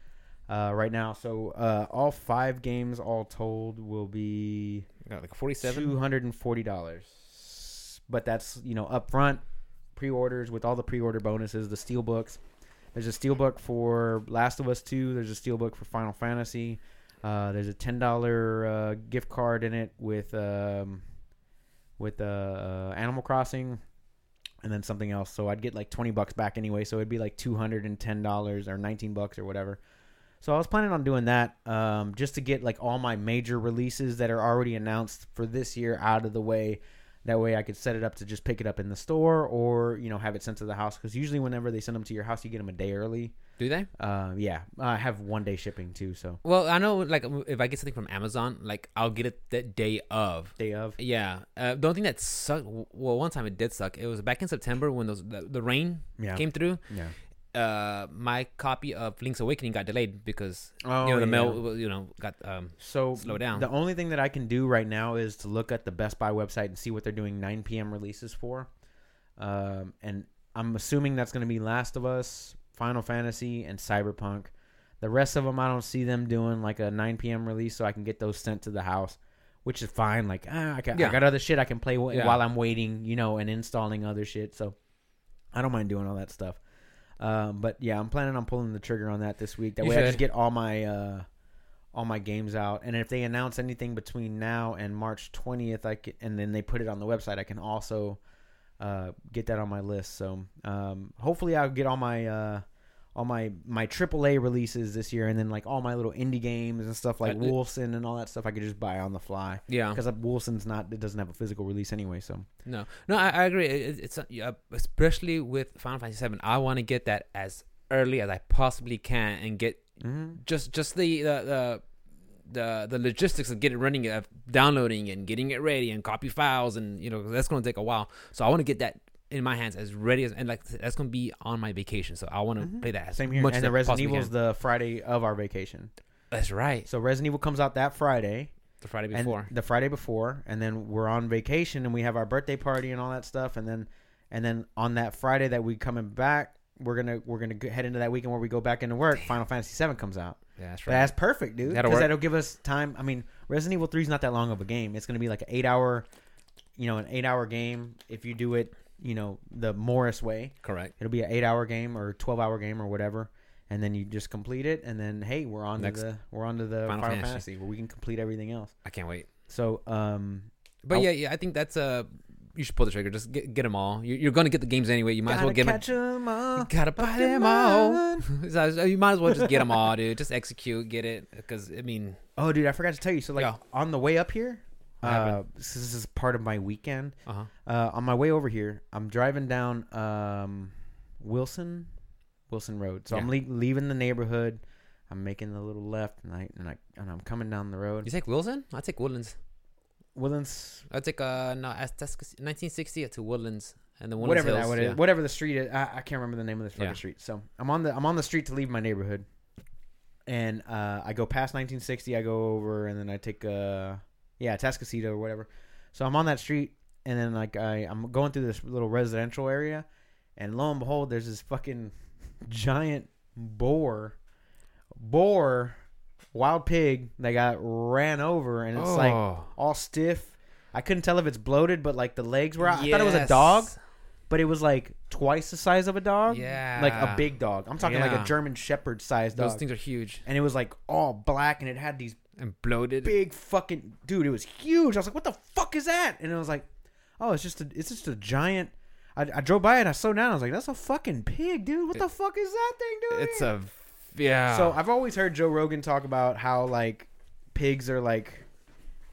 uh, right now. So uh, all five games, all told, will be like forty-seven. two hundred and forty dollars. But that's you know upfront pre-orders with all the pre-order bonuses, the steel books. There's a steel book for Last of Us Two. There's a steel book for Final Fantasy. Uh, there's a ten dollar uh, gift card in it with um, with Animal Crossing, and then something else. So I'd get like twenty bucks back anyway. So it'd be like two hundred and ten dollars or nineteen bucks or whatever. So I was planning on doing that um, just to get like all my major releases that are already announced for this year out of the way. That way, I could set it up to just pick it up in the store, or you know, have it sent to the house. Because usually, whenever they send them to your house, you get them a day early. Do they? Uh, yeah, I have one day shipping too. So Well, I know like if I get something from Amazon, like I'll get it the day of. day of. Yeah. Uh, the only thing that sucked. Well, one time it did suck. It was back in September when those the, the rain Yeah, came through. yeah. Uh, my copy of Link's Awakening got delayed because Oh, you know the yeah. mail you know got um So slow down. The only thing that I can do right now is to look at the Best Buy website and see what they're doing 9 p.m. releases for. Um, and I'm assuming that's going to be Last of Us, Final Fantasy, and Cyberpunk. The rest of them, I don't see them doing like a 9 p.m. release, so I can get those sent to the house, which is fine. Like, ah, I, got, Yeah. I got other shit I can play w- Yeah. while I'm waiting, you know, and installing other shit. So I don't mind doing all that stuff. Um, but yeah, I'm planning on pulling the trigger on that this week. That You way, I should. just get all my uh, all my games out. And if they announce anything between now and March 20th, I can, and then they put it on the website, I can also uh, get that on my list. So um, hopefully, I'll get all my uh, all my my AAA releases this year, and then like all my little indie games and stuff like Uh, Wolcen and all that stuff. I could just buy on the fly yeah. because Wolcen's not it doesn't have a physical release anyway. So No, no, I, I agree. It, it's uh, especially with Final Fantasy VII. I want to get that as early as I possibly can and get just just the the the the, the logistics of getting it running of downloading and getting it ready and copy files and you know that's going to take a while. So I want to get that in my hands as ready as and like that's going to be on my vacation. So I want to Mhm. play that as same here. much and as the Resident possibly Evil's can. the Friday of our vacation. That's right. So Resident Evil comes out that Friday. The Friday and before. the Friday before, and then we're on vacation and we have our birthday party and all that stuff, and then and then on that Friday that we coming back, we're gonna we're gonna head into that weekend where we go back into work. Final Fantasy VII comes out. yeah, that's But right. That's perfect, dude. That'll Because that'll give us time. I mean, Resident Evil Three is not that long of a game. It's gonna be like an eight hour, you know, an eight hour game if you do it, you know, the Morris way. Correct. It'll be an eight hour game or twelve hour game or whatever. And then you just complete it, and then hey, we're on Next. to the we're on to the Final Final, Fantasy. Fantasy where we can complete everything else. I can't wait. So, um, But I'll- yeah, yeah, I think that's uh you should pull the trigger. Just get get them all. You- You're going to get the games anyway. You might as well Gotta get them. all. You gotta buy them all. So you might as well just get them all, dude. Just execute, get it. Because I mean, Oh, dude, I forgot to tell you. So, like, Yeah. on the way up here, uh, this is part of my weekend. uh huh. Uh, on my way over here, I'm driving down um, Wilson, Wilson Road. So I'm le- leaving the neighborhood. I'm making the little left, and I and I and I'm coming down the road. You take Wilson? I take Woodlands. Woodlands, I take uh no, that's, that's 1960 to Woodlands, and then Woodlands whatever that Hills, is, yeah. whatever the street is. I, I can't remember the name of this fucking Yeah. street. So I'm on the I'm on the street to leave my neighborhood, and uh, I go past 1960. I go over, and then I take uh yeah Tascasita or whatever. So I'm on that street, and then like I I'm going through this little residential area, and lo and behold, there's this fucking <laughs> giant boar, boar, wild pig that got ran over, and it's like Oh. all stiff. I couldn't tell if it's bloated, but like the legs were. out. I thought it was a dog, but it was like twice the size of a dog. Yeah. like a big dog. I'm talking like a German Shepherd sized Those things are huge and it was like all black, and it had these and bloated. big fucking dude. It was huge. I was like, "What the fuck is that?" And it was like, "Oh, it's just a, it's just a giant." I, I drove by it. I slowed down. I was like, "That's a fucking pig, dude. What the fuck is that thing doing?" It's here?" a yeah. So I've always heard Joe Rogan talk about how like pigs are like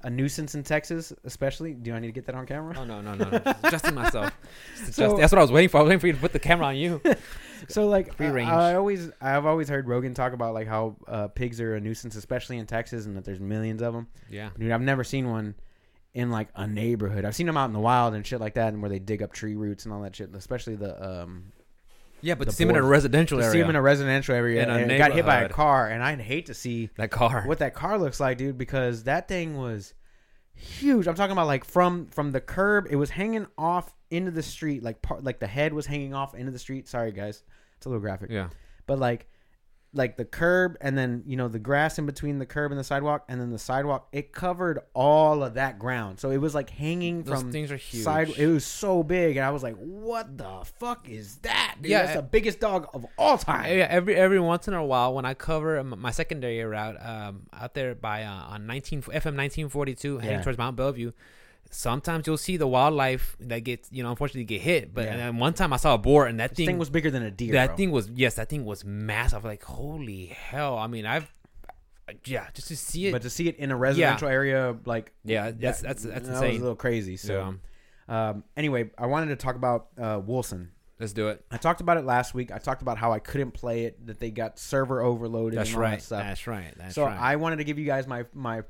a nuisance in Texas, especially. Do I need to get that on camera? Oh no no no! no. Just adjusting myself. <laughs> Just So- that's what I was waiting for. I was waiting for you to put the camera on you. <laughs> So like Free I- range. I, always I've always heard Rogan talk about like how uh, pigs are a nuisance, especially in Texas, and that there's millions of them. Yeah. Dude, I've never seen one in like a neighborhood. I've seen them out in the wild and shit like that, and where they dig up tree roots and all that shit. Especially the um, Yeah, but see him in a residential area. see them in a residential area In and it got hit by a car, and I'd hate to see that car. what that car looks like, dude, because that thing was huge. I'm talking about like from from the curb, it was hanging off into the street, like part like the head was hanging off into the street. Sorry, guys, it's a little graphic, Yeah. but like like the curb and then you know the grass in between the curb and the sidewalk and then the sidewalk it covered all of that ground so it was like hanging Those from things are huge. side it was so big and i was like what the fuck is that dude? Yeah, that's uh, the biggest dog of all time Yeah, every every once in a while when I cover my secondary route um, out there by uh, on 19 FM 1942 heading Yeah. towards Mont Belvieu, sometimes you'll see the wildlife that gets you know unfortunately get hit. But Yeah. and then one time I saw a boar and that thing, thing was bigger than a deer that bro. thing was yes that thing was massive. Like holy hell! I mean I've yeah just to see it. but to see it in a residential area like yeah, that's that's that's that was a little crazy so yeah. Um, anyway, I wanted to talk about uh, Wolcen. Let's do it. I talked about it last week. I talked about how I couldn't play it, that they got server overloaded. That's and all that stuff. That's right. That's right. so right. I wanted to give you guys my my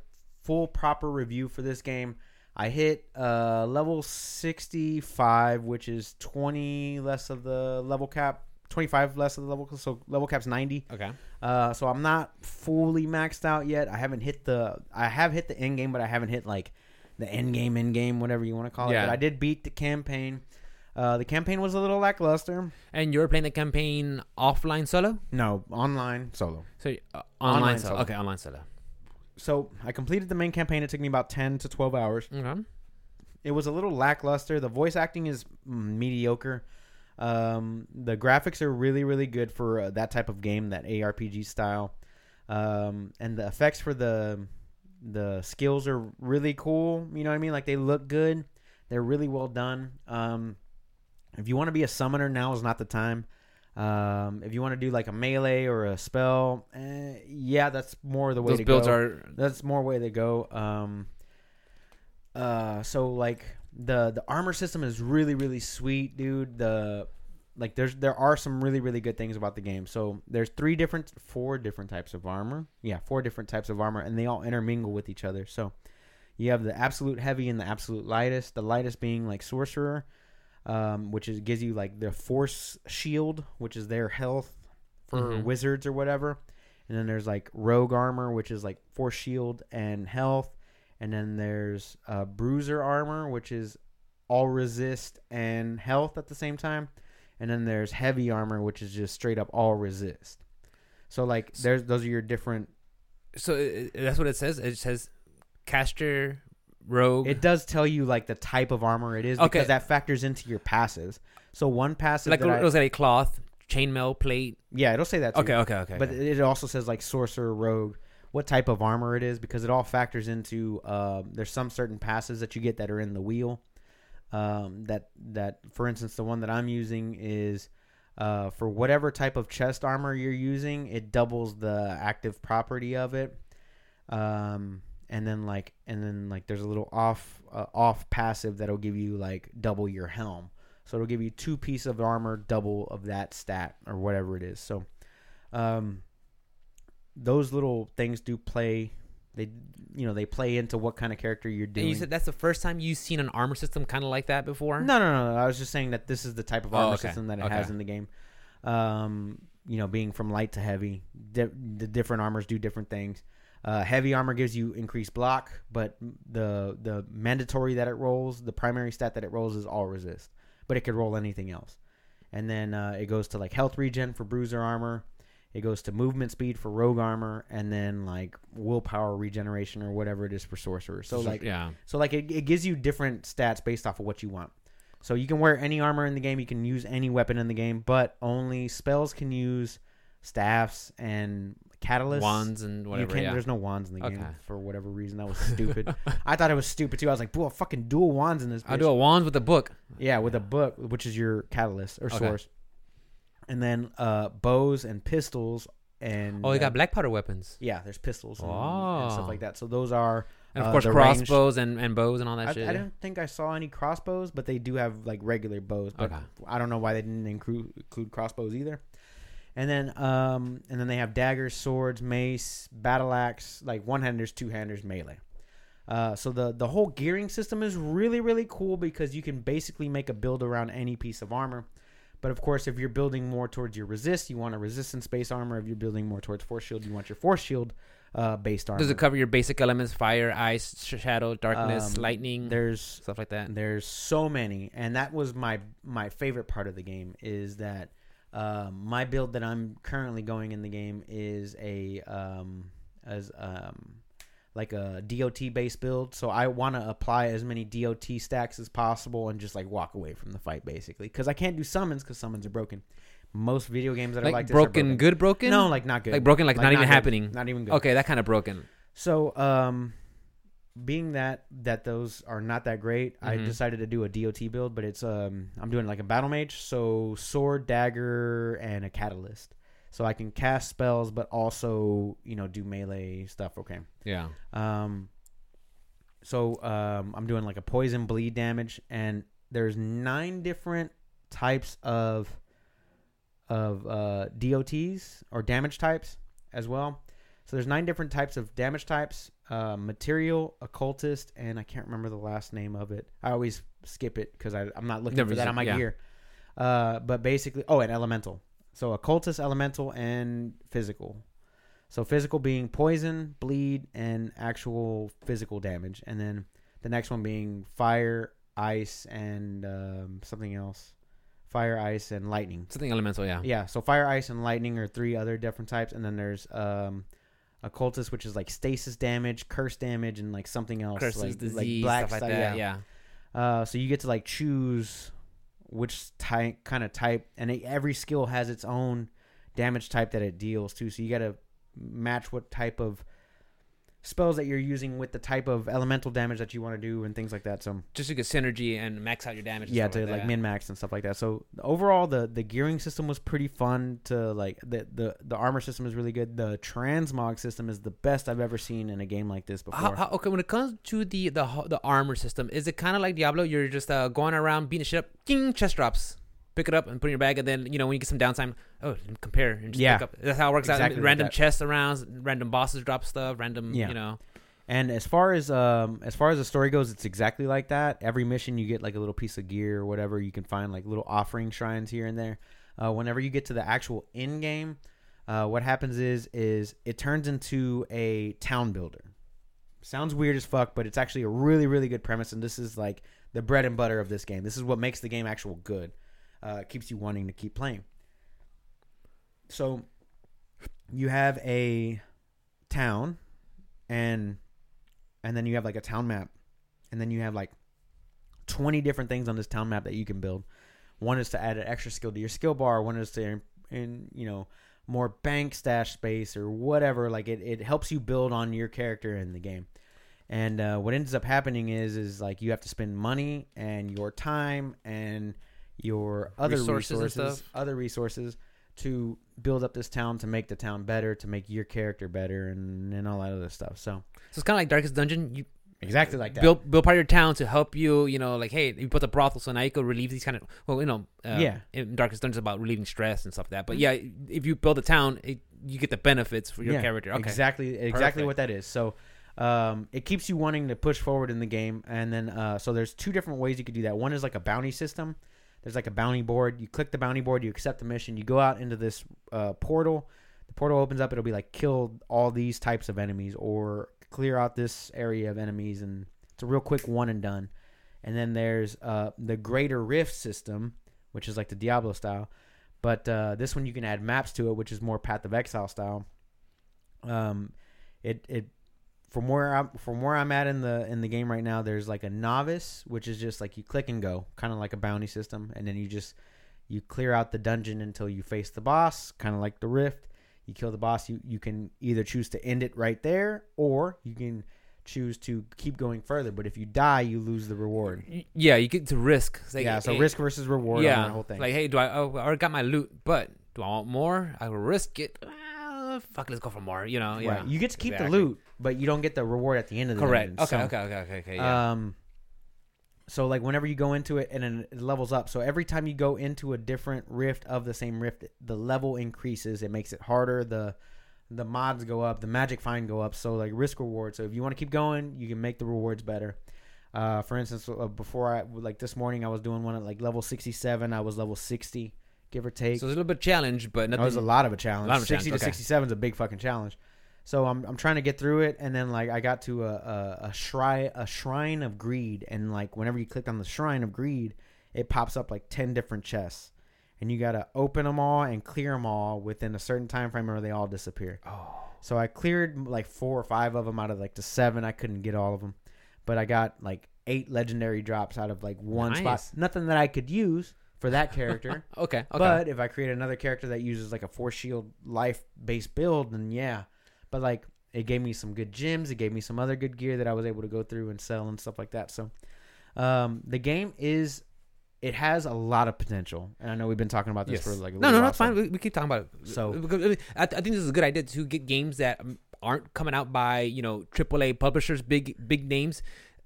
full proper review for this game. I hit uh, level 65, which is 20 less of the level cap, 25 less of the level, cap, so level cap's 90. okay. Uh, so I'm not fully maxed out yet. I haven't hit the, I have hit the end game, but I haven't hit like the end game, end game, whatever you want to call it. Yeah. But I did beat the campaign. Uh, the campaign was a little lackluster. And you're playing the campaign offline solo? No, online solo. So uh, online, Online solo. solo. Okay, online solo. So I completed the main campaign. It took me about 10 to 12 hours. Okay. it was a little lackluster. The voice acting is mediocre. Um, the graphics are really, really good for uh, that type of game, that ARPG style. Um, and the effects for the the skills are really cool. You know what I mean? Like they look good. They're really well done. Um, if you want to be a summoner, now is not the time. Um, if you want to do like a melee or a spell, eh, yeah, that's more the way Those to builds go are that's more way to go. Um, uh, so like the the armor system is really really sweet, dude. The like there's there are some really really good things about the game. So there's three different, four different types of armor. Yeah, four different types of armor, and they all intermingle with each other. So you have the absolute heavy and the absolute lightest. The lightest being like sorcerer, um, which is gives you like the force shield, which is their health for Mhm. wizards or whatever. And then there's like rogue armor, which is like force shield and health. And then there's uh, bruiser armor, which is all resist and health at the same time. And then there's heavy armor, which is just straight up all resist. So like there's those are your different. so uh, that's what it says. It says caster, rogue. It does tell you like the type of armor it is Okay. because that factors into your passes. So one passive like it was like a cloth, chainmail, plate. yeah, it'll say that. Too. Okay, okay, okay. but okay. it also says like sorcerer, rogue, what type of armor it is because it all factors into. Um, there's some certain passes that you get that are in the wheel. Um, that that for instance, the one that I'm using is uh, for whatever type of chest armor you're using, it doubles the active property of it. Um, and then like and then like there's a little off uh, off passive that'll give you like double your helm. So it'll give you two piece of armor, double of that stat or whatever it is. So um, those little things do play. They you know they play into what kind of character you're and doing. you said that's the first time you've seen an armor system kind of like that before. No, no, no, no. I was just saying that this is the type of Oh, armor okay. system that it Okay. has in the game. Um, you know, being from light to heavy, di- the different armors do different things. Uh, heavy armor gives you increased block, but the the mandatory that it rolls, the primary stat that it rolls is all resist, but it could roll anything else. And then uh, it goes to like health regen for bruiser armor. It goes to movement speed for rogue armor, and then like willpower regeneration or whatever it is for sorcerer. So like yeah, so like it, it gives you different stats based off of what you want. So you can wear any armor in the game, you can use any weapon in the game, but only spells can use staffs and catalysts. wands and You whatever. yeah. There's no wands in the game for whatever reason. That was stupid. <laughs> I thought it was stupid too. I was like, "Boy, fucking dual wands in this." I bitch." do a wands with a book. Yeah, with a book, which is your catalyst or Okay. source, and then uh, bows and pistols and Oh, you uh, got black powder weapons, yeah, there's pistols and, and Oh. stuff like that. So those are and of Uh, course crossbows and, and bows and all that I, shit. I don't think I saw any crossbows, but they do have like regular bows. But Okay. I don't know why they didn't include, include crossbows either. And then, um, and then they have daggers, swords, mace, battle axe, like one handers, two handers, melee. Uh, so the the whole gearing system is really really cool because you can basically make a build around any piece of armor. But of course, if you're building more towards your resist, you want a resistance based armor. If you're building more towards force shield, you want your force shield uh, based armor. Does it cover your basic elements: fire, ice, shadow, darkness, Um, lightning, There's stuff like that? There's so many, and that was my my favorite part of the game is that um, my build that I'm currently going in the game is a um, as um, like a DOT based build. So I want to apply as many DOT stacks as possible and just like walk away from the fight basically because I can't do summons because summons are broken. Most video games that Like, are like this broken, good broken? No, like not good. like broken, like, not, even good. happening. Not even good. Okay, that kind of broken. So, um, being that that those are not that great, I Mhm. decided to do a DOT build, but it's um I'm doing like a battle mage, so sword, dagger, and a catalyst, so I can cast spells, but also you know do melee stuff. Okay. Yeah. Um. So um, I'm doing like a poison bleed damage, and there's nine different types of of uh, DOTs or damage types as well. So there's nine different types of damage types: uh, material, occultist, and I can't remember the last name of it. I always skip it because I'm not looking Never for that on my yeah. gear. Uh, but basically, oh, and elemental. So occultist, elemental, and physical. So physical being poison, bleed, and actual physical damage, and then the next one being fire, ice, and um, something else. Fire, ice, and lightning. Something elemental, yeah. Yeah, so fire, ice, and lightning are three other different types, and then there's um, occultist, which is like stasis damage, curse damage, and like something else, Curses, like disease, like black stuff like that. Yeah. uh, so you get to like choose which type, kind of type, and it, every skill has its own damage type that it deals to. So you got to match what type of spells that you're using with the type of elemental damage that you want to do and things like that. So Just to get synergy and max out your damage. yeah, to like that. min max and stuff like that. So overall, the the gearing system was pretty fun. To like the the the armor system is really good. The transmog system is the best I've ever seen in a game like this before. How, how, okay, when it comes to the the the armor system, is it kind of like Diablo? You're just uh, going around beating shit up, ding, chest drops, pick it up and put it in your bag, and then you know when you get some downtime, oh, compare and just Yeah. pick up. That's how it works Exactly out. like Random that. chests around, random bosses drop stuff, random, Yeah. you know. And as far as um as far as the story goes, it's exactly like that. Every mission you get like a little piece of gear or whatever. You can find like little offering shrines here and there. Uh, whenever you get to the actual end game, uh, what happens is is it turns into a town builder. Sounds weird as fuck, but it's actually a really really good premise, and this is like the bread and butter of this game. This is what makes the game actual good. Uh, keeps you wanting to keep playing. So you have a town and and then you have like a town map and then you have like 20 different things on this town map that you can build. One is to add an extra skill to your skill bar. One is to in, you know more bank stash space or whatever. Like it, it helps you build on your character in the game. And uh, what ends up happening is is like you have to spend money and your time and your other Resources resources, other resources to build up this town to make the town better to make your character better and, and all that other stuff so So it's kind of like Darkest Dungeon. You exactly like that build build part of your town to help you. You know, like hey, you put the brothel, so now you can relieve these kind of. Well, you know, uh, Yeah. In Darkest Dungeon, about relieving stress and stuff like that. But yeah, if you build a town, it, you get the benefits for your Yeah, character. Okay. Exactly, exactly Perfect. what that is. So, um, it keeps you wanting to push forward in the game, and then uh, so there's two different ways you could do that. One is like a bounty system. There's like a bounty board. You click the bounty board, you accept the mission, you go out into this uh, portal. The portal opens up. It'll be like kill all these types of enemies or clear out this area of enemies, and it's a real quick one and done. And then there's uh, the Greater Rift system, which is like the Diablo style. But uh, this one you can add maps to it, which is more Path of Exile style. Um, it it from where I'm from where I'm at in the in the game right now, there's like a novice, which is just like you click and go, kind of like a bounty system, and then you just you clear out the dungeon until you face the boss, kind of like the Rift. You kill the boss. You you can either choose to end it right there, or you can choose to keep going further. But if you die, you lose the reward. Yeah, you get to risk. Like, yeah, so hey, risk versus reward yeah, whole thing. Like, hey, do I? Oh, I already got my loot, but do I want more? I will risk it. Ah, fuck, let's go for more. You know, yeah. Right. You get to keep exactly. the loot, but you don't get the reward at the end of the Correct. dungeon. Okay, So- okay, okay, okay, okay. Yeah. Um, so like whenever you go into it and then it levels up. So every time you go into a different rift of the same rift, the level increases. It makes it harder. The the mods go up. The magic find go up. So like risk reward. So if you want to keep going, you can make the rewards better. Uh, for instance, uh, before I like this morning, I was doing one at like level sixty seven. I was level sixty, give or take. so it's a little bit challenge, but That nothing. was a lot of a challenge. lot of a Sixty challenge, to okay. sixty-seven is a big fucking challenge. So I'm I'm trying to get through it, and then like I got to a a, a shrine a shrine of greed, and like whenever you click on the shrine of greed, it pops up like ten different chests, and you gotta open them all and clear them all within a certain time frame, or they all disappear. oh, So I cleared like four or five of them out of like the seven. I couldn't get all of them, but I got like eight legendary drops out of like one spot. Nothing that I could use for that character. <laughs> okay, okay. But if I create another character that uses like a force shield life based build, then yeah. But like it gave me some good gems. It gave me some other good gear that I was able to go through and sell and stuff like that. So um, the game is it has a lot of potential, and I know we've been talking about this Yes. for like a no, no, no, while, it's so- fine. We, we keep talking about it. So- because, I, I, think this is a good idea to get games that um, aren't coming out by you know AAA publishers, big big names.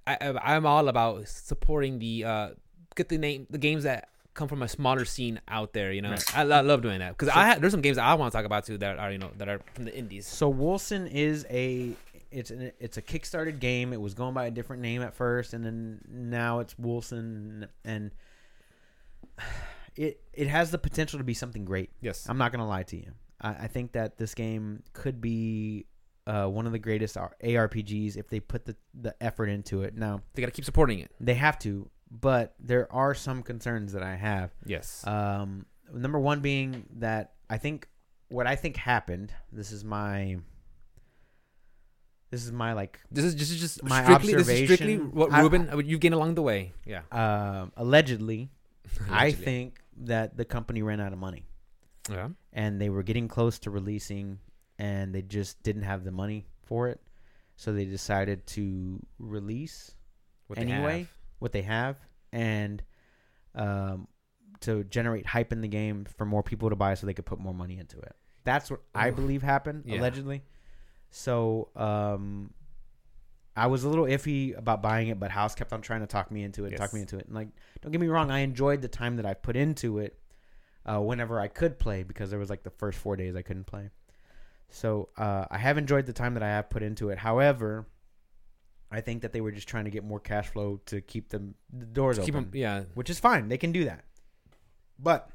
I, I, I'm all about supporting the uh, get the name the games that come from a smaller scene out there. You know, Right. I, I love doing that because I ha- there's some games I want to talk about too that are you know that are from the indies. So Wolcen is a it's an, it's a kickstarted game. It was going by a different name at first, and then now it's Wolcen, and it it has the potential to be something great. Yes, I'm not gonna lie to you. I, I think that this game could be uh, one of the greatest ARPGs if they put the the effort into it. Now they got to keep supporting it. they have to, but there are some concerns that I have. Yes, Um, number one being that I think what I think happened. This is my. This is my like this is just just my strictly this is strictly observation- what I- Ruben uh, you've gained along the way. Yeah, um <laughs> allegedly. I think that the company ran out of money yeah. and they were getting close to releasing, and they just didn't have the money for it, so they decided to release What Anyway. What they have and um, to generate hype in the game for more people to buy so they could put more money into it. That's what I believe happened Yeah. allegedly. So um, I was a little iffy about buying it, but House kept on trying to talk me into it, talk Yes. me into it. And like, don't get me wrong, I enjoyed the time that I put into it uh, whenever I could play because there was like the first four days I couldn't play. So uh, I have enjoyed the time that I have put into it. However, I think that they were just trying to get more cash flow to keep them the doors open, 'em- yeah, which is fine. They can do that, but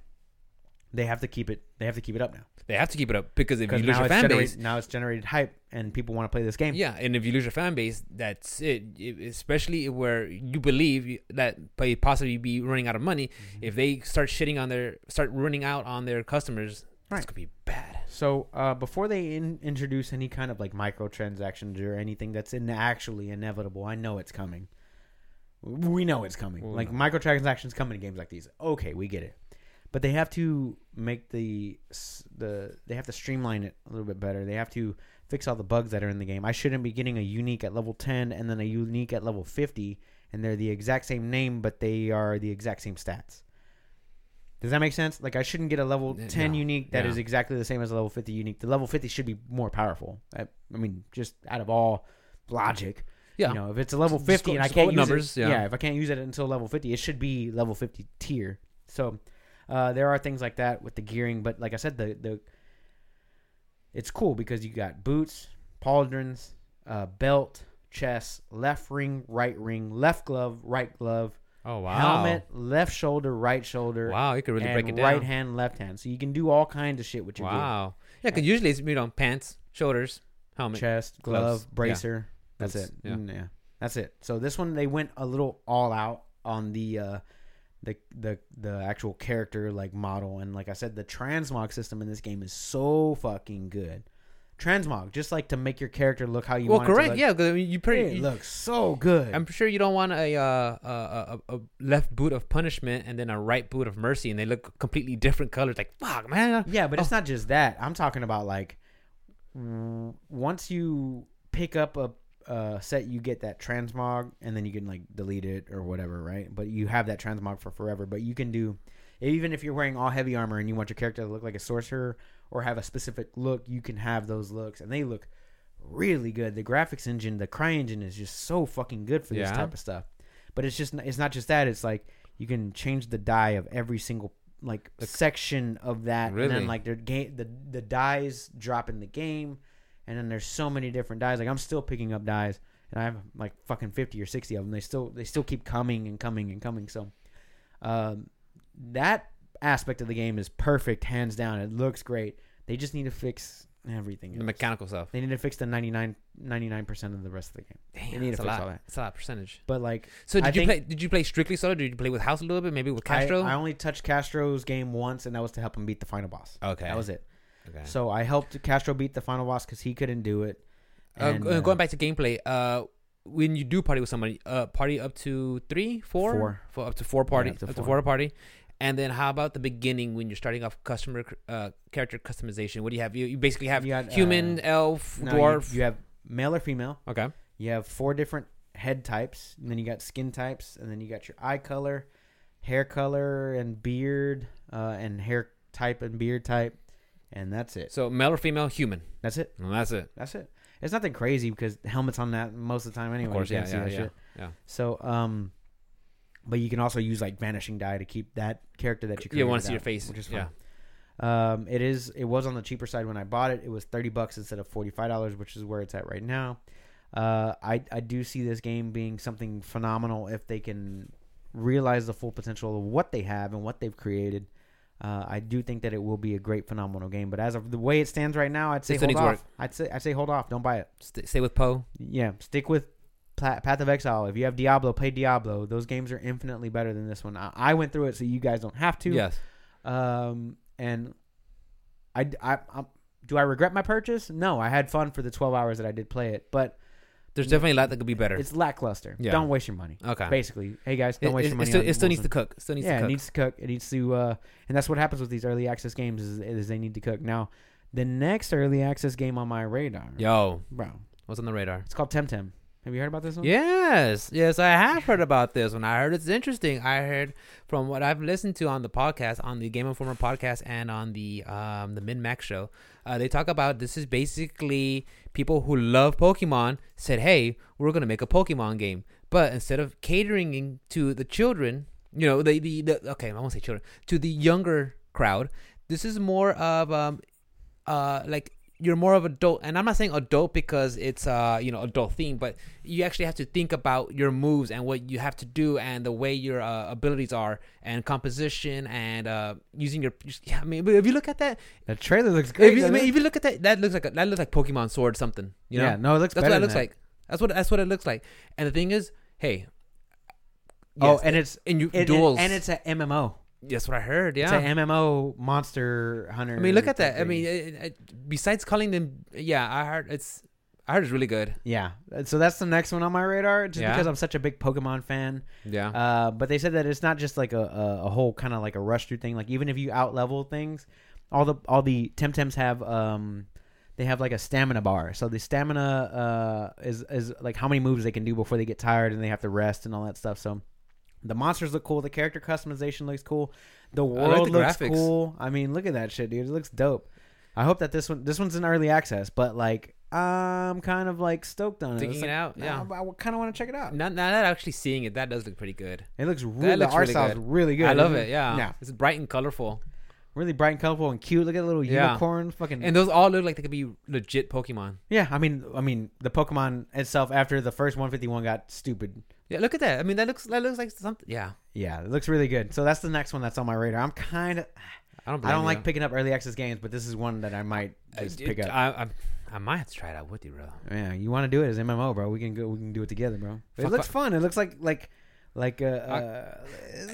they have to keep it. They have to keep it up now they have to keep it up because if you lose your fan base, now it's generated hype and people want to play this game. Yeah, and if you lose your fan base, that's it. Especially where you believe that they possibly be running out of money. Mm-hmm. If they start shitting on their, start running out on their customers, Right. it's gonna be bad. So uh, before they in- introduce any kind of like microtransactions or anything that's in actually inevitable, I know it's coming. We know it's coming. Well, like no. microtransactions come in games like these. Okay, we get it. But they have to make the the they have to streamline it a little bit better. They have to fix all the bugs that are in the game. I shouldn't be getting a unique at level 10 and then a unique at level 50 and they're the exact same name but they are the exact same stats. Does that make sense? Like I shouldn't get a level 10 no. unique that is Yeah. exactly the same as a level 50 unique. The level 50 should be more powerful. I, I mean, just out of all logic. Yeah, You know, if it's a level 50 go- and I can't use numbers, it, yeah. if I can't use it until level 50, it should be level 50 tier. So, uh, there are things like that with the gearing, but like I said, the the it's cool because you got boots, pauldrons, uh, belt, chest, left ring, right ring, left glove, right glove, Oh wow, helmet, left shoulder, right shoulder, Wow, you could really break it down. right hand, left hand. So you can do all kinds of shit with your gear. Wow. Yeah, because usually it's you know pants, shoulders, helmet. chest, gloves, glove, yeah. bracer. That's That's- it. yeah. Mm, Yeah. that's it. So this one they went a little all out on the uh, the the the actual character like model, and like I said, the transmog system in this game is so fucking good. Transmog, just like to make your character look how you well, want. it to correct. look. Yeah, 'cause, I mean, you pretty. it you- looks so good. I'm sure you don't want a, uh, a, a a left boot of punishment and then a right boot of mercy, and they look completely different colors. Like fuck, man. Yeah, but Oh. it's not just that. I'm talking about like w- once you pick up a, a set, you get that transmog, and then you can like delete it or whatever, right? But you have that transmog for forever. But you can do even if you're wearing all heavy armor and you want your character to look like a sorcerer or have a specific look, you can have those looks, and they look really good. The graphics engine, the CryEngine, is just so fucking good for this Yeah. type of stuff. But it's just it's not just that. It's like you can change the dye of every single like section of that, and Really? then like the game the the dyes drop in the game, and then there's so many different dyes. Like I'm still picking up dyes, and I have like fucking fifty or sixty of them. They still they still keep coming and coming and coming. So, um, that aspect of the game is perfect, hands down. It looks great. They just need to fix everything. The else. mechanical stuff. They need to fix the 99 percent of the rest of the game. Damn, need that's to a fix lot. all that. That's a lot percentage. But like So I did you play? Did you play strictly solo? Did you play with House a little bit? Maybe with Castro. I only touched Castro's game once, and that was to help him beat the final boss. okay, That was it. Okay. So I helped Castro beat the final boss because he couldn't do it. Uh, And, uh, going back to gameplay, uh, when you do party with somebody, uh, party up to three, four, Four. For up to four party, up to up to four. four party, and then how about the beginning when you're starting off customer uh, character customization? What do you have? You, you basically have You got, human, uh, elf, no, dwarf. You, have male or female. okay, You have four different head types, and then you got skin types, and then you got your eye color, hair color, and beard, uh, and hair type and beard type, and that's it. so male or female, human. That's it. And that's it. That's it. It's nothing crazy because helmets on that most of the time anyway. of course, you yeah, yeah, yeah, yeah. So, um, but you can also use like vanishing dye to keep that character that you You created want to see your face. which is yeah. Um, it is. It was on the cheaper side when I bought it. It was thirty bucks instead of forty five dollars, which is where it's at right now. Uh, I I do see this game being something phenomenal if they can realize the full potential of what they have and what they've created. Uh, I do think that it will be a great, phenomenal game. But as of the way it stands right now, I'd say hold off. I'd say I'd say hold off. Don't buy it. St- stay with Poe. Yeah, stick with Path of Exile. If you have Diablo, play Diablo. Those games are infinitely better than this one. I, I went through it, so you guys don't have to. Yes. Um, and I, I, I, do I regret my purchase? No, I had fun for the 12 hours that I did play it, but There's definitely a lot that could be better. it's lackluster. Yeah. Don't waste your money. okay. Basically, hey guys, It, don't waste it- your it money. still, on it still needs to cook. It still needs yeah, to it needs to cook. It needs to, uh, and that's what happens with these early access games is, is they need to cook. Now, the next early access game on my radar, Yo, bro, what's on the radar? it's called Temtem. Have you heard about this one? Yes, yes, I have heard about this one. I heard it's interesting. I heard from what I've listened to on the podcast, on the Game Informer podcast, and on the um, the Min Max show. Uh, they talk about this is basically people who love Pokemon said, "Hey, we're gonna make a Pokemon game," but instead of catering to the children, you know, the the, the okay, I won't say children, to the younger crowd, this is more of um, uh, like you're more of adult and i'm not saying adult because it's uh you know adult theme but you actually have to think about your moves and what you have to do and the way your uh, abilities are and composition and uh using your yeah, i mean if you look at that The trailer looks great. if you, I mean, if you look at that that looks like a, that looks like pokemon sword something you know yeah, no, it looks that's what it looks that. like that's what that's what it looks like and the thing is hey Oh, yes, and it's and you it, duels and it's an MMO. That's what i heard Yeah, It's an MMO monster hunter. i mean look at that i mean it, it, besides calling them yeah i heard it's i heard it's really good yeah. So that's the next one on my radar, just Yeah. because I'm such a big Pokemon fan. yeah Uh, but they said that it's not just like a a, a whole kind of like a rush through thing. Like even if you out level things, all the all the Temtems have um they have like a stamina bar. So the stamina uh is is like how many moves they can do before they get tired and they have to rest and all that stuff. So the monsters look cool. The character customization looks cool. The like world the looks graphics. cool. I mean, look at that shit, dude. It looks dope. I hope that this one this one's in early access, but like I'm kind of like stoked on it. Digging it like, out, yeah. I, kind of want to check it out. Now, now that actually seeing it, that does look pretty good. It looks really. looks the art really style's good. really good. I love isn't it. Yeah. Yeah. it's bright and colorful, Really bright and colorful and cute. Look at the little Yeah. unicorn. Fucking. and those all look like they could be legit Pokemon. yeah, I mean, I mean, the Pokemon itself after the first 151 got stupid. Yeah, look at that. I mean, that looks that looks like something. Yeah, Yeah, it looks really good. So that's the next one that's on my radar. I'm kind of. I don't. I don't you. like picking up early access games, but this is one that I might just pick up. I, I, I might have to try it out with you, bro. yeah, you want to do it as MMO, bro? We can go. We can do it together, bro. It Fuck looks fu- fun. It looks like like like uh, uh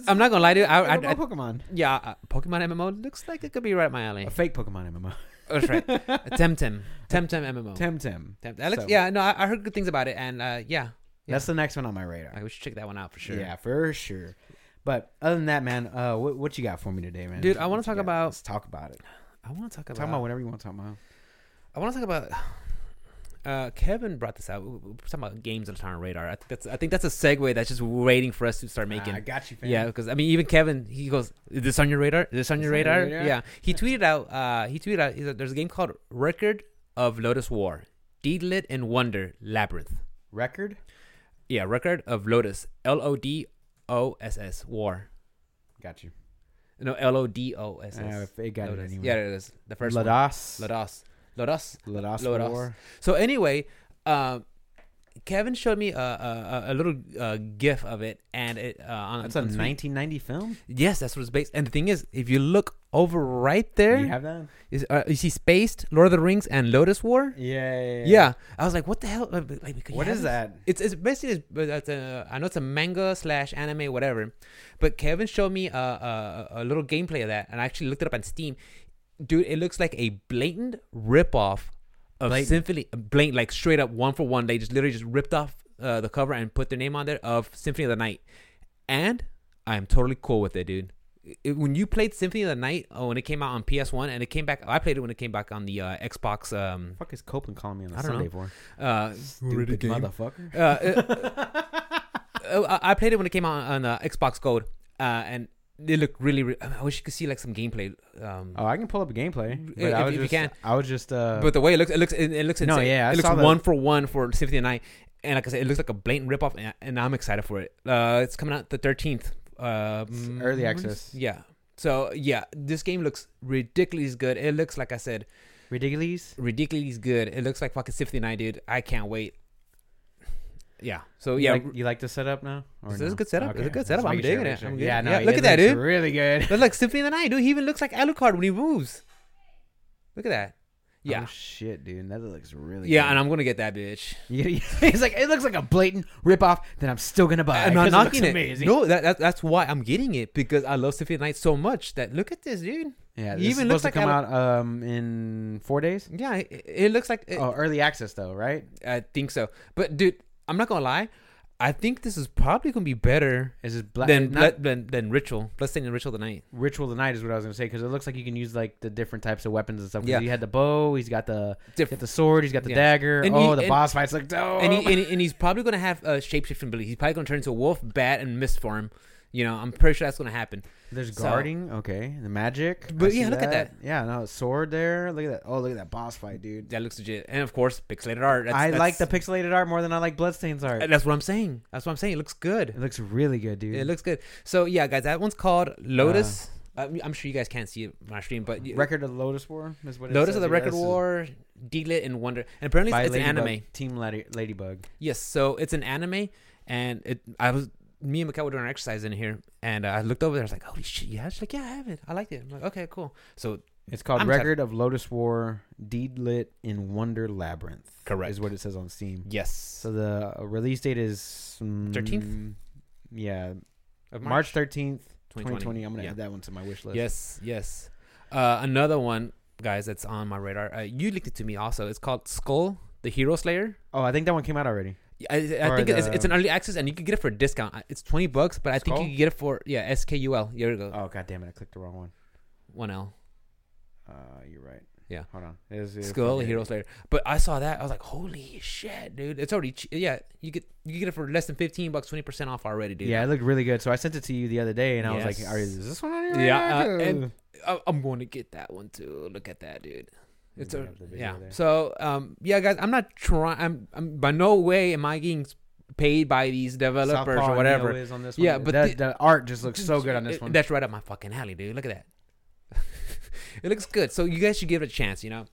I'm not gonna lie to you. I, I, I, Pokemon, yeah, uh, Pokemon MMO looks like it could be right my alley. a fake Pokemon MMO. Oh, that's right. <laughs> Temtem, Temtem MMO. Temtem. Tem- that looks, So- yeah, no, I, I heard good things about it, and uh, yeah, That's the next one on my radar. I, we should check that one out for sure. Yeah, for sure. But other than that, man, uh, what, what you got for me today, man? Dude, I wanna talk about- Let's talk about it. I want to talk about. Talk about whatever you want to talk about. I want to talk about. <sighs> Uh, Kevin brought this out. We- we- We're talking about games that are on radar. I think that's I think that's a segue that's just waiting for us to start making. I got you, fam. Yeah, because I mean, even Kevin, he goes, "Is this on your radar? Is this on your This on your radar?" radar? Yeah, he <laughs> tweeted out. Uh, he tweeted out. He's like, There's a game called Record of Lotus War, Deedlit and Wonder Labyrinth. Record. Yeah, Record of Lotus, L O D O S S War. Got you. No, L O D O S Uh, it got it anyway. Yeah, it is the first one. Ladas. Lotus. Lotus. Ladas. Lotus. War. So anyway, um, Kevin showed me a a, a- little uh, GIF of it, and it uh, on That's a on tweet. 1990 film. Yes, that's what it's based. And the thing is, if you look over right there, You have that? is uh, you see Spaced, Lord of the Rings, and Lotus War. Yeah. Yeah. Yeah, I was like, what the hell? Uh, Like, you What is this? that? It's it's basically it's a, I know it's a manga slash anime whatever, but Kevin showed me a, a a little gameplay of that, and I actually looked it up on Steam. Dude, it looks like a blatant ripoff of Blatant. Symphony. Blatant, like straight up one for one. They just literally just ripped off uh, the cover and put their name on there of Symphony of the Night, and I am totally cool with it, dude. It- when you played Symphony of the Night, oh, when it came out on PS One, and it came back, I played it when it came back on the uh, Xbox. Um, fuck is Copeland calling me on the I don't Sunday know. for? uh, Stupid motherfucker. uh, <laughs> uh, I I played it when it came out on uh, Xbox Gold, uh, and it look really, re- I wish you could see like some gameplay. Um, Oh, I can pull up a gameplay. But If- I if you just, can. I was just. Uh, but the way it looks, it looks, it, it looks No, insane. yeah, I it looks that. one for one for Symphony of Night. and like I said, it looks like a blatant ripoff, and, and I'm excited for it. Uh, it's coming out the 13th. Uh, early access. Yeah. So yeah, this game looks ridiculously good. It looks like I said, Ridiculous. ridiculously good. It looks like fucking Symphony Night, dude. I can't wait. Yeah. So You yeah, like, you like the setup now? Or This is a good setup. It's a good setup. I'm digging it. making I'm Yeah, no. yeah, look at that, dude. Really good. looks like Symphony of the Night, dude. He even looks like Alucard when he moves. Look at that. Yeah. Oh, shit, dude. That looks really. yeah, good. and I'm gonna get that bitch. <laughs> He's like, it looks like a blatant ripoff. Then I'm still gonna buy. it I'm not it knocking it. Amazing. No, that, that that's why I'm getting it because I love Symphony of the Night so much that look at this, dude. Yeah, this even is looks supposed to like come out um in four days. Yeah, it, it looks like Oh, early access though, right? I think so. But dude, I'm not gonna lie. I think this is probably gonna be better Is this black? than, not than than Ritual. Bloodstained and Ritual of the Night. ritual the night is what I was gonna say because it looks like you can use like the different types of weapons and stuff. Yeah. he had the bow. He's got the Diff- got the sword. He's got the Yeah. dagger. And oh, he- the and- boss fights look dope. and, he, and, and he's probably gonna have a shape shifting ability. He's probably gonna turn into a wolf, bat, and mist form. You know, I'm pretty sure that's gonna happen. There's so- guarding. Okay, the magic. But I yeah, look at that. Yeah, no sword there. Look at that. Oh, look at that boss fight, dude. That looks legit. And of course, pixelated art. That's, I that's, like the pixelated art more than I like Bloodstain's art. That's what I'm saying. That's what I'm saying. It looks good. It looks really good, dude. It looks good. So yeah, guys, that one's called Lotus. Uh, I'm I'm sure you guys can't see it on our stream, but Record of the Lotus War is what it Lotus of the. Record War, Diglett and Wonder, and apparently it's, it's an anime. Team Lady, Ladybug. Yes, so it's an anime, and it. I was me and Mikhail were doing our exercise in here, and uh, I looked over there. I was like, "Holy shit!" Yeah, she's like, "Yeah, I have it. I liked it." I'm like, "Okay, cool." So It's called I'm Record of Lotus War, Deedlit in Wonder Labyrinth. Correct. Is what it says on Steam. yes, So the uh, release date is mm, 13th? Yeah, of March thirteenth, twenty twenty. I'm gonna Yeah. add that one to my wish list. Yes, yes. Uh, another one, guys, that's on my radar. Uh, you linked it to me also. It's called Skul, the Hero Slayer. Oh, I think that one came out already. I, I think it's, the- it's an early access, and you can get it for a discount. It's twenty bucks, but I think you can get it for yeah S K U L. Here we go, Oh god damn it! I clicked the wrong one. one L. Uh, you're right. Yeah. Hold on. It's Skul. Hero Slayer. But I saw that, I was like, holy shit, dude! It's already che- yeah. You get you get it for less than fifteen bucks, twenty percent off already, dude. Yeah, it looked really good. So I sent it to you the other day, and I was like. "Are is this one on your Yeah, uh, and- I'm going to get that one too. Look at that, dude. It's a have the video yeah. there. So um yeah, guys, I'm not trying. I'm, I'm by no way am I getting paid by these developers or whatever. On this Yeah, but the, the- the art just looks so good on this It- one. That's right up my fucking alley, dude. Look at that. <laughs> it looks good. So you guys should give it a chance. You know,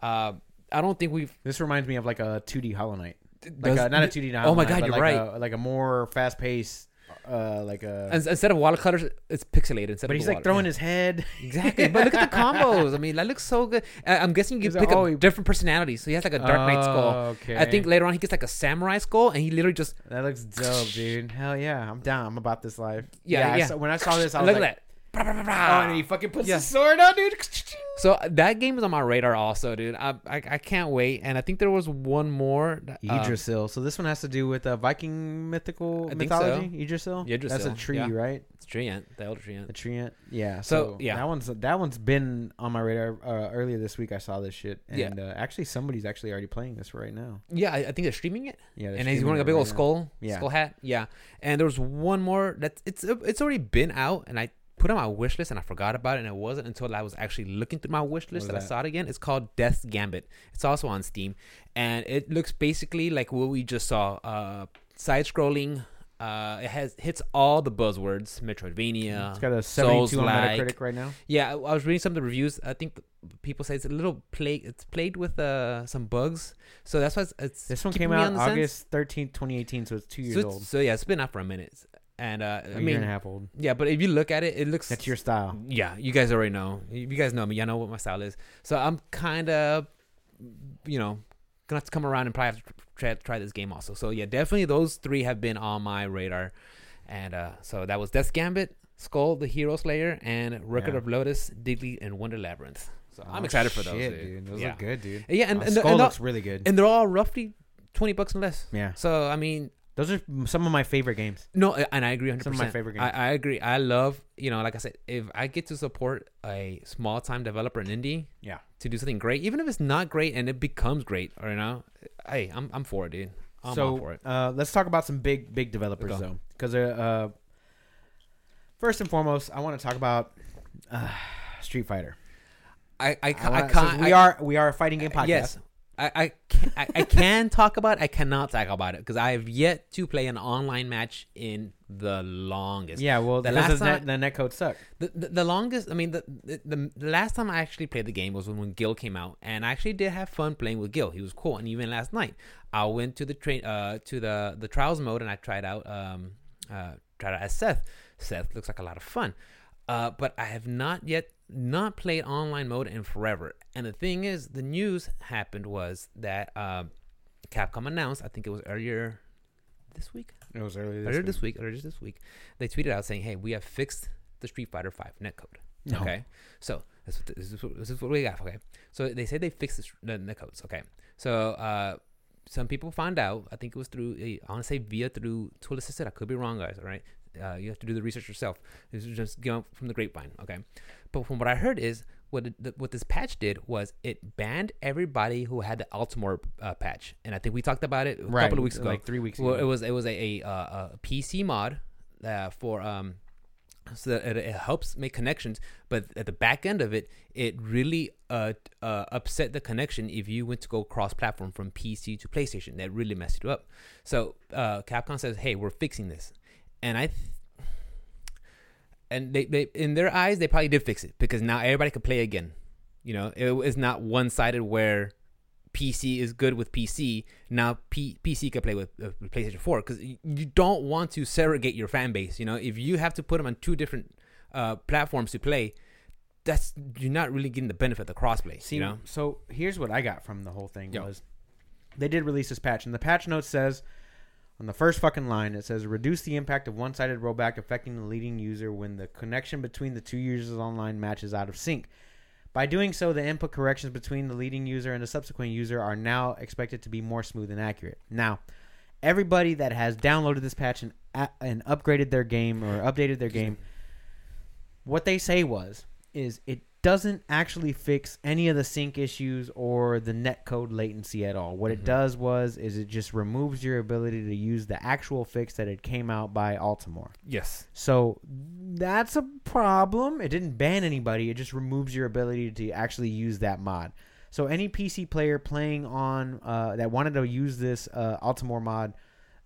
uh, I don't think we've. This reminds me of like a 2D Hollow Knight. Like does- a, not a 2D Hollow Oh my God, you're like right. A, like a more fast paced, uh, like a. ins- Instead of watercolors, it's pixelated. Instead but of he's like water. throwing Yeah. his head. Exactly, but look at the <laughs> combos. I mean, that looks so good. Uh, I'm guessing you Is can it- pick oh, up he- different personalities. So he has like a Dark Knight skull. Oh, Okay. I think later on he gets like a samurai skull, and he literally just that looks dope, dude. Hell yeah, I'm down. I'm about this life. Yeah, I yeah. saw- when I saw this, I was look like, at that. Bra, bra, bra. Oh, and he fucking puts Yeah. his sword out, dude. So that game is on my radar also, dude. I I, I can't wait, and I think there was one more. um, Yggdrasil. so this one has to do with uh, Viking mythical I think so. mythology. Yggdrasil. That's a tree, yeah. right? it's Treant, the Elder Treant. A treant. Yeah. So, So, yeah. that one's that one's been on my radar uh, earlier this week. I saw this shit, and Yeah. uh, actually somebody's actually already playing this right now. Yeah, I, I think they're streaming it, Yeah, and he's wearing a big right old skull, Yeah. skull hat. Yeah, and there was one more that it's it's already been out, and I put on my wish list, and I forgot about it, and it wasn't until I was actually looking through my wish list was that, I saw it again. It's called Death's Gambit. It's also on Steam, and it looks basically like what we just saw. Uh, side scrolling. Uh, it has hits all the buzzwords: Metroidvania. It's got a 72 on. Metacritic right now. Yeah, I I was reading some of the reviews. I think people say it's a little plague. It's played with uh some bugs, so that's why it's. it's This one came out on. August 13th, 2018, so it's two years So, it's- old. so yeah, it's been out for a minute, and uh, A I year mean, and a half old. yeah, but if you look at it, it looks. That's your style. Yeah, you guys already know. You you guys know me. Y'all know what my style is. So I'm kind of, you know, gonna have to come around and probably have to try, try this game also. So yeah, definitely those three have been on my radar, and uh, so that was Death's Gambit, Skul, the Hero Slayer, and Record Yeah. of Lotus, Digley, and Wonder Labyrinth. So I'm Oh, excited for those. shit, dude. Those yeah. look good, dude. Yeah, and Uh, and, Skul and, looks really good. and they're all roughly twenty bucks and less. yeah, So I mean, those are some of my favorite games. no, and I agree 100. Some of my favorite games. I, I agree. I love you know, like I said, if I get to support a small time developer in indie, Yeah. to do something great, even if it's not great and it becomes great, or you know, hey, I'm I'm for it, dude. I'm all so for it. Uh, let's talk about some big big developers Go. though, because uh, first and foremost, I want to talk about uh, Street Fighter. I I, I wanna- can't. so we I- are we are a fighting game podcast. Yes, I I can, I, I can talk about. It, I cannot talk about it because I have yet to play an online match in the longest. Yeah, well, The last time- net, the netcode suck. The, the, the longest, I mean, the, the the the last time I actually played the game was when, when Gill came out, and I actually did have fun playing with Gill. He was cool, and even last night I went to the train uh to the the trials mode and I tried out um uh tried out as Seth. Seth looks like a lot of fun, uh, but I have not yet not played online mode in forever. And the thing is, the news happened was that uh, Capcom announced, I think it was earlier this week It was early earlier this week, earlier this week, they tweeted out saying, "Hey, we have fixed the Street Fighter Five netcode." No. Okay, so this, is what- this, is what, this is what we got. Okay, so they say they fixed the, netcodes. Okay, so uh, some people found out. I think it was through. uh, I want to say via through Tool Assisted. I could be wrong, guys. All right, uh, you have to do the research yourself. This is just you know, from the grapevine. Okay, but from what I heard is what it, the, what this patch did was it banned everybody who had the Altimor uh, patch, and I think we talked about it a right, couple of weeks ago. like three weeks Well, ago. it was it was a, a, uh, a PC mod uh, for um, so that it, it helps make connections, but at the back end of it, it really uh, uh upset the connection if you went to go cross platform from PC to PlayStation. That really messed you up. So uh, Capcom says, "Hey, we're fixing this," and I. Th- and they, they, in their eyes, they probably did fix it because now everybody could play again. You know, it, it is not one sided where PC is good with PC. Now P- PC can play with, uh, with PlayStation 4 because you, you don't want to segregate your fan base. You know, if you have to put them on two different uh, platforms to play, that's you're not really getting the benefit of the crossplay. See, you know, so here's what I got from the whole thing Yo. was they did release this patch, and the patch note says on the first fucking line it says reduce the impact of one-sided rollback affecting the leading user when the connection between the two users online matches out of sync. By doing so, the input corrections between the leading user and the subsequent user are now expected to be more smooth and accurate. Now, everybody that has downloaded this patch and a- and upgraded their game or updated their game, what they say was is it doesn't actually fix any of the sync issues or the netcode latency at all. What Mhm. it does was is it just removes your ability to use the actual fix that it came out by Altimor. yes, So that's a problem. It didn't ban anybody. It just removes your ability to actually use that mod. So any PC player playing on uh, that wanted to use this uh, Altimor mod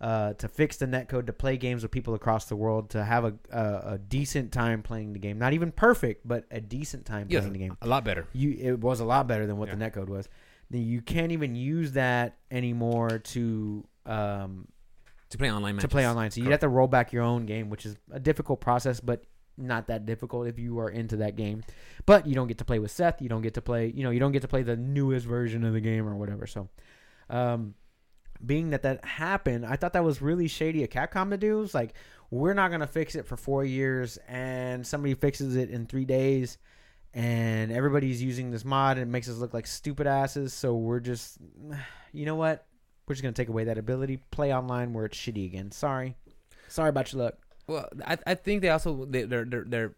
uh, to fix the netcode to play games with people across the world to have a, a, a decent time playing the game, not even perfect, but a decent time yes, playing the game. a lot better. You it was a lot better than what the Yeah. netcode was. Then you can't even use that anymore to um, To play online matches. to play online. So you have to roll back your own game, which is a difficult process, but not that difficult if you are into that game. But you don't get to play with Seth. You don't get to play. You know, you don't get to play the newest version of the game or whatever. So, um, being that that happened, I thought that was really shady of Capcom to do. It's like we're not gonna fix it for four years, and somebody fixes it in three days. And everybody's using this mod, and it makes us look like stupid asses. So we're just, <sighs> you know what? We're just gonna take away that ability. Play online where it's shitty again. Sorry, sorry about your luck. Well, I, I think they also they, they're they're they're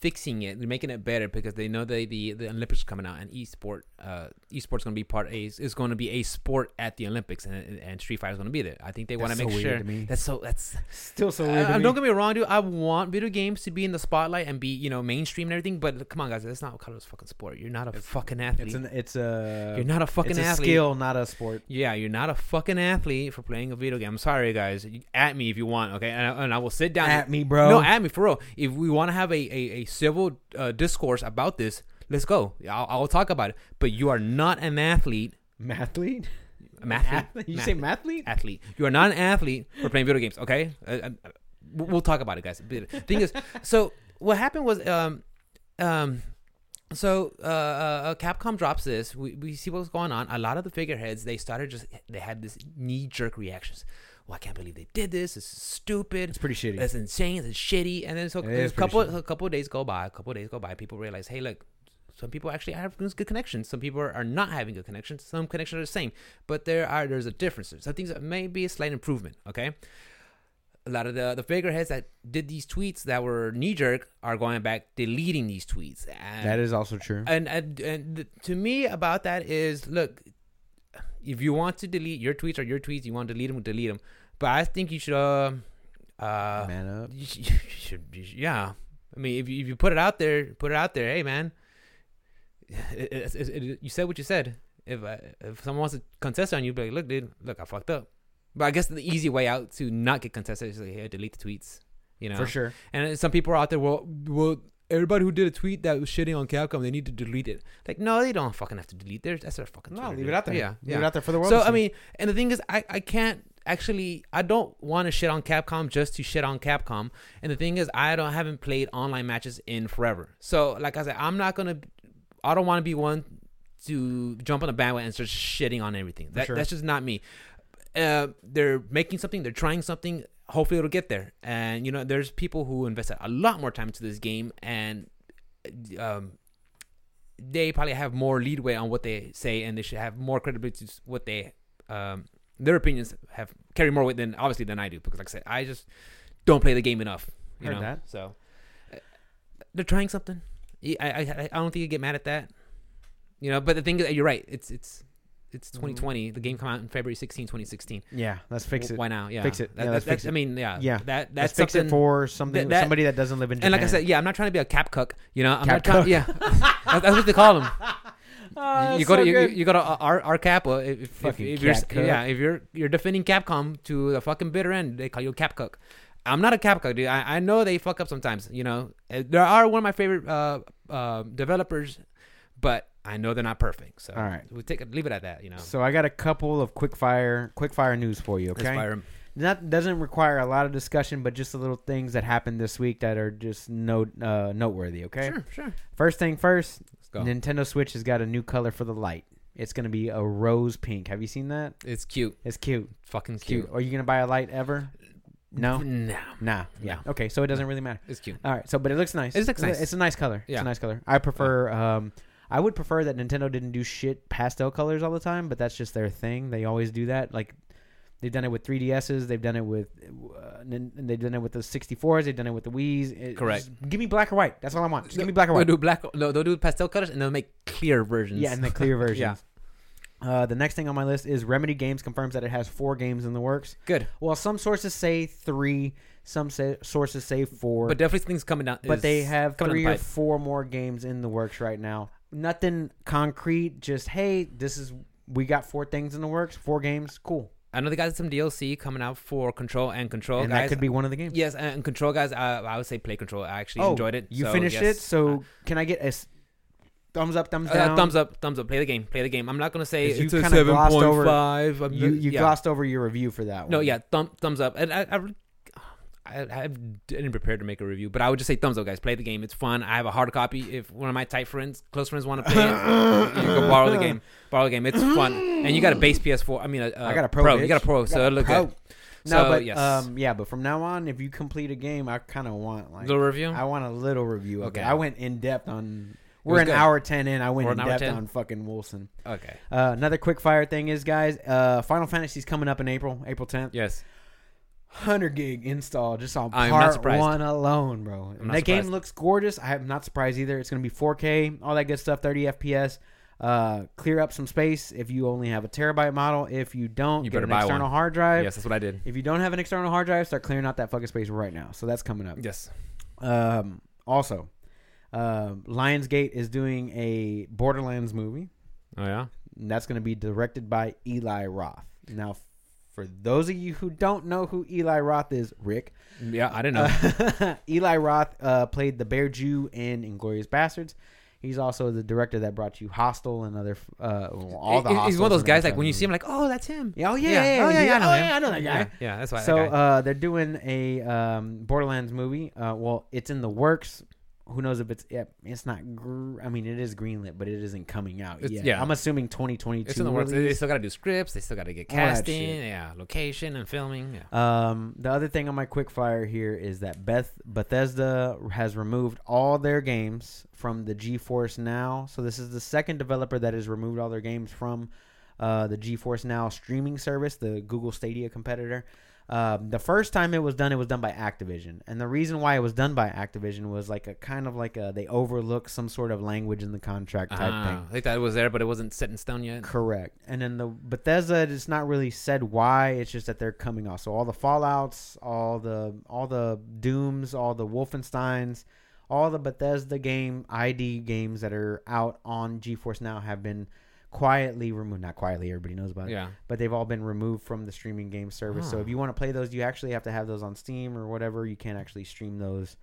fixing it, they're making it better because they know that the the Olympics are coming out and esport uh esports going to be part a is going to be a sport at the Olympics and and Street Fighter is going to be there. I think they want to make so sure to me. that's so that's Still so uh, don't get me wrong, dude. I want video games to be in the spotlight and be you know mainstream and everything, but come on, guys, that's not what color fucking sport. You're not a It's- fucking athlete. It's an it's a you're not a fucking it's a athlete. skill, not a sport. Yeah, you're not a fucking athlete for playing a video game. I'm sorry, guys. At me if you want, okay? And I, and I will sit down. At me, bro. No, at me for real. If we want to have a, a, a civil uh, discourse about this, let's go. I'll, I'll talk about it. But you are not an athlete. mathlete. An athlete. You say mathlete? athlete. You are not an athlete for playing video games. Okay, uh, uh, we'll talk about it, guys. The thing is, <laughs> so what happened was, um, um, so uh, uh, Capcom drops this. We we see what's going on. A lot of the figureheads they started just they had this knee jerk reactions. Well, I can't believe they did this. This is stupid. It's pretty shitty. That's insane. It's shitty. And then so It a couple shitty. a couple of days go by. A couple of days go by. People realize, hey, look, some people actually have good connections. Some people are not having good connections. Some connections are the same, but there are there's a difference. Some things that may be a slight improvement. Okay. A lot of the, the figureheads that did these tweets that were knee jerk are going back deleting these tweets. And that is also true. and and, and to me about that is look if you want to delete your tweets or your tweets you want to delete them delete them but i think you should uh uh Man up. you <laughs> should, you should, you should- yeah i mean if you, if you put it out there put it out there hey man <laughs> it, it, it, you said what you said If uh, if someone wants to contest on you, be like, look, dude, look, I fucked up. But I guess the easy way out to not get contested is like, hey, delete the tweets. You know, for sure. and some people are out there, well, well, everybody who did a tweet that was shitting on Capcom, they need to delete it. Like, no, they don't fucking have to delete theirs. That's their fucking. No, Twitter, leave dude. it out there. Yeah, leave yeah. it out there for the world. So I mean, and the thing is, I I can't actually. I don't want to shit on Capcom just to shit on Capcom. And the thing is, I don't haven't played online matches in forever. So like I said, I'm not gonna. I don't want to be one to jump on the bandwagon and start shitting on everything. That, sure. That's just not me. Uh, they're making something. They're trying something. Hopefully, it'll get there. And you know, there's people who invested a lot more time into this game, and um, they probably have more leadway on what they say, and they should have more credibility to what they um, their opinions have carry more weight than obviously than I do because like I said, I just don't play the game enough. You Heard know, that. so uh, they're trying something. I, I I don't think you get mad at that. You know, but the thing is, you're right. It's it's it's Mm-hmm. 2020. The game came out in February 16, 2016. yeah, let's fix it. Why now? Yeah, Fix it. That, Yeah, let's fix it. I mean, yeah, Yeah. That Let's that's fix it for something that- somebody that doesn't live in Japan. And like I said, yeah, I'm not trying to be a cap cuck. You know, I'm Cap not trying. cuck. Yeah, <laughs> <laughs> that's, what they call them. <laughs> Oh, you go to so you, good. you go to our our cap. uh, If, if, if you're yeah, if you're you're defending Capcom to the fucking bitter end, they call you a cap cuck. I'm not a cap cuck, dude. I, I know they fuck up sometimes. You know, Uh, there are one of my favorite uh, uh, developers, but I know they're not perfect. So All right. we take leave it at that. You know, So I got a couple of quick fire quick fire news for you. Okay, that doesn't require a lot of discussion, but just the little things that happened this week that are just note uh, noteworthy. Okay, Sure, sure. first thing first. Nintendo Switch has got a new color for the light. It's gonna be a rose pink. Have you seen that? It's cute, It's cute. fucking It's cute. cute. Are you gonna buy a light ever? No, no, nah. Yeah. Okay, so it doesn't really matter. it's cute. All right. So, but it looks nice. It looks It's a- nice. It's a nice color. It's a nice color. I prefer. Um, I would prefer that Nintendo didn't do shit pastel colors all the time, but that's just their thing. They always do that. Like they've done it with 3DSs. They've done it with. Uh, they've done it with the 64s. They've done it with the Wii's. It- Correct. give me black or white. That's all I want. Just give me black or white. They'll do black. No, they'll do pastel colors and they'll make clear versions. Yeah, and the clear <laughs> versions. Yeah. Uh, the next thing on my list is Remedy Games confirms that it has four games in the works. good. Well, some sources say three, some say, sources say four. But definitely things coming down. but is they have coming three down or pipe. four more games in the works right now. Nothing concrete. Just hey, this is we got four things in the works. Four games. Cool. I know they got some DLC coming out for Control and Control and guys. that could be one of the games. yes, and Control guys. I, I would say play Control. I actually oh, enjoyed it. You so, finished yes. it. So can I get a s- thumbs up, thumbs Uh, thumbs up, thumbs up. Play the game. Play the game. I'm not gonna say you it's a kinda seven glossed point over- five. I'm- You you yeah. glossed over your review for that one. No, yeah, thumb, thumbs up. And I, I, I, I didn't prepare to make a review, but I would just say thumbs up, guys. Play the game. It's fun. I have a hard copy. If one of my tight friends, close friends, want to play it, <laughs> you can borrow the game. Borrow the game. It's fun, and you got a base PS4. I mean, a, I got a pro. pro. You got a pro, so Got a it look pro. good. No, So, but yes. um, yeah, but from now on, if you complete a game, I kind of want like Little review. I want a little review. Okay. I went in depth on. We're an good. hour ten in. I went We're in an hour depth 10? on fucking Wolcen. okay. Uh, another quick fire thing is, guys, uh, Final Fantasy's coming up in April, April 10th. Yes. 100 gig install just on I'm not part surprised. one alone, bro. Not that game surprised. looks gorgeous. I am not surprised either. It's going to be 4K, all that good stuff, 30 FPS. Uh, clear up some space if you only have a terabyte model. If you don't, You get better an buy external one. hard drive. Yes, that's what I did. If you don't have an external hard drive, start clearing out that fucking space right now. So that's coming up. Yes. Um, also, um Lionsgate is doing a Borderlands movie. Oh yeah. And that's going to be directed by Eli Roth. Now, for those of you who don't know who Eli Roth is, Rick, Yeah, I didn't know. uh, <laughs> Eli Roth uh, played the Bear Jew in Inglourious Basterds. He's also the director that brought you Hostel and other uh, well, all the. He- he's one of those guys like when you see him, like, oh, that's him. Yeah, oh yeah, Yeah. yeah, Oh, yeah, yeah, I know oh, yeah, I know that guy. Yeah, yeah, that's why. So uh, they're doing a um, Borderlands movie. Uh, well, it's in the works. Who knows if it's? Yeah, it's not. Gr- I mean, it is greenlit, but it isn't coming out It's- yet. yeah. I'm assuming 2022. it's in the works. They, still got to do scripts. They still got to get casting. Yeah, location and filming. Yeah. Um, the other thing on my quick fire here is that Beth Bethesda has removed all their games from the GeForce Now. So this is the second developer that has removed all their games from uh, the GeForce Now streaming service, the Google Stadia competitor. Um, the first time it was done, it was done by Activision, and the reason why it was done by Activision was like a kind of like a they overlook some sort of language in the contract type Ah, thing. They thought it was there, but it wasn't set in stone yet. Correct. And then the Bethesda, it's not really said why. It's just that they're coming off. So all the Fallout's, all the all the Dooms, all the Wolfensteins, all the Bethesda game ID games that are out on GeForce now have been quietly removed. Not quietly, everybody knows about it. Yeah. But they've all been removed from the streaming game service. So if you want to play those, you actually have to have those on Steam or whatever. You can't actually stream those.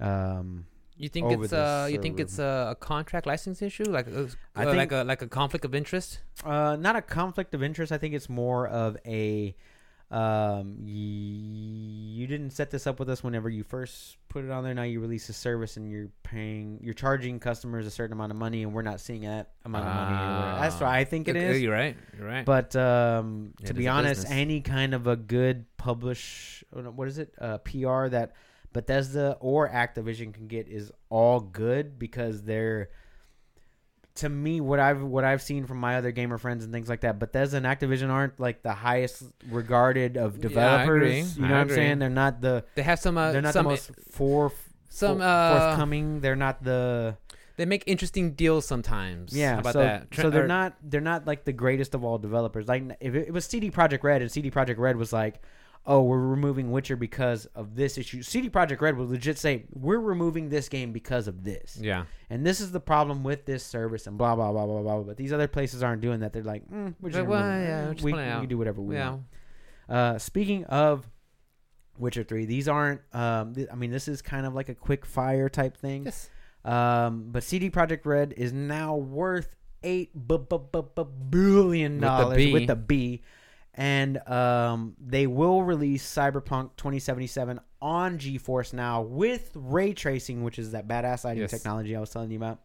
Um, You think it's uh you think it's a, a contract license issue like uh, I uh, think- like a like a conflict of interest? Uh, not a conflict of interest. I think it's more of a um, you didn't set this up with us whenever you first put it on there. Now you release a service and you're paying, you're charging customers a certain amount of money, and we're not seeing that amount of money. or. That's what I think it Okay, is. You're right. You're right. But um, Yeah, to be honest, business. any kind of a good publish, oh, what is it, uh, PR that Bethesda or Activision can get is all good because they're, to me, what I've what I've seen from my other gamer friends and things like that. Bethesda and Activision aren't like the highest regarded of Yeah, developers. agree. You know I what I'm saying? They're not the they have some uh, they're not some the most for, some uh forthcoming. They're not the they make interesting deals sometimes. Yeah, How about so, that. Tra- so they're or- not they're not like the greatest of all developers. Like if it, it was CD Projekt Red and CD Projekt Red was like, "Oh, we're removing Witcher because of this issue." CD Projekt Red would legit say, "We're removing this game because of this." Yeah. And this is the problem with this service and blah blah blah blah blah. But these other places aren't doing that. They're like, mm, "We're just well, gonna remove it. yeah, we're we, we can do whatever we Yeah. want." Uh, speaking of Witcher Three, these aren't. Um, th- I mean, this is kind of like a quick fire type thing. Yes. Um, but CD Projekt Red is now worth eight bu- bu- bu- billion With the dollars B. with the B, and um, they will release Cyberpunk 2077 on GeForce now with ray tracing, which is that badass lighting Yes. technology I was telling you about.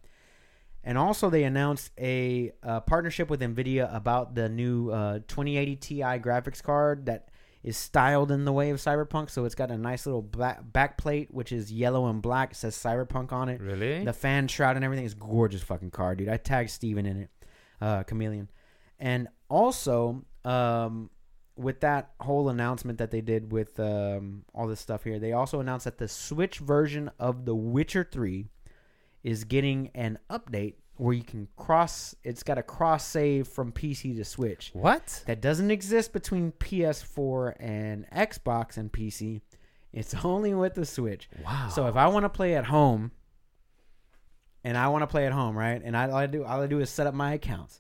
And also, they announced a uh, partnership with Nvidia about the new uh, 2080 Ti graphics card that is styled in the way of Cyberpunk. So it's got a nice little black back plate, which is yellow and black. It says Cyberpunk on it. Really? The fan shroud and everything is gorgeous fucking card, dude. I tagged Steven in it, uh, Chameleon. And also, um, with that whole announcement that they did with um, all this stuff here, they also announced that the Switch version of The Witcher 3 is getting an update where you can cross, it's got a cross save from PC to Switch. what? That doesn't exist between PS4 and Xbox and PC. It's <laughs> only with the Switch. Wow. So if I want to play at home, and I want to play at home, right? And I, all I do, all I do is set up my accounts.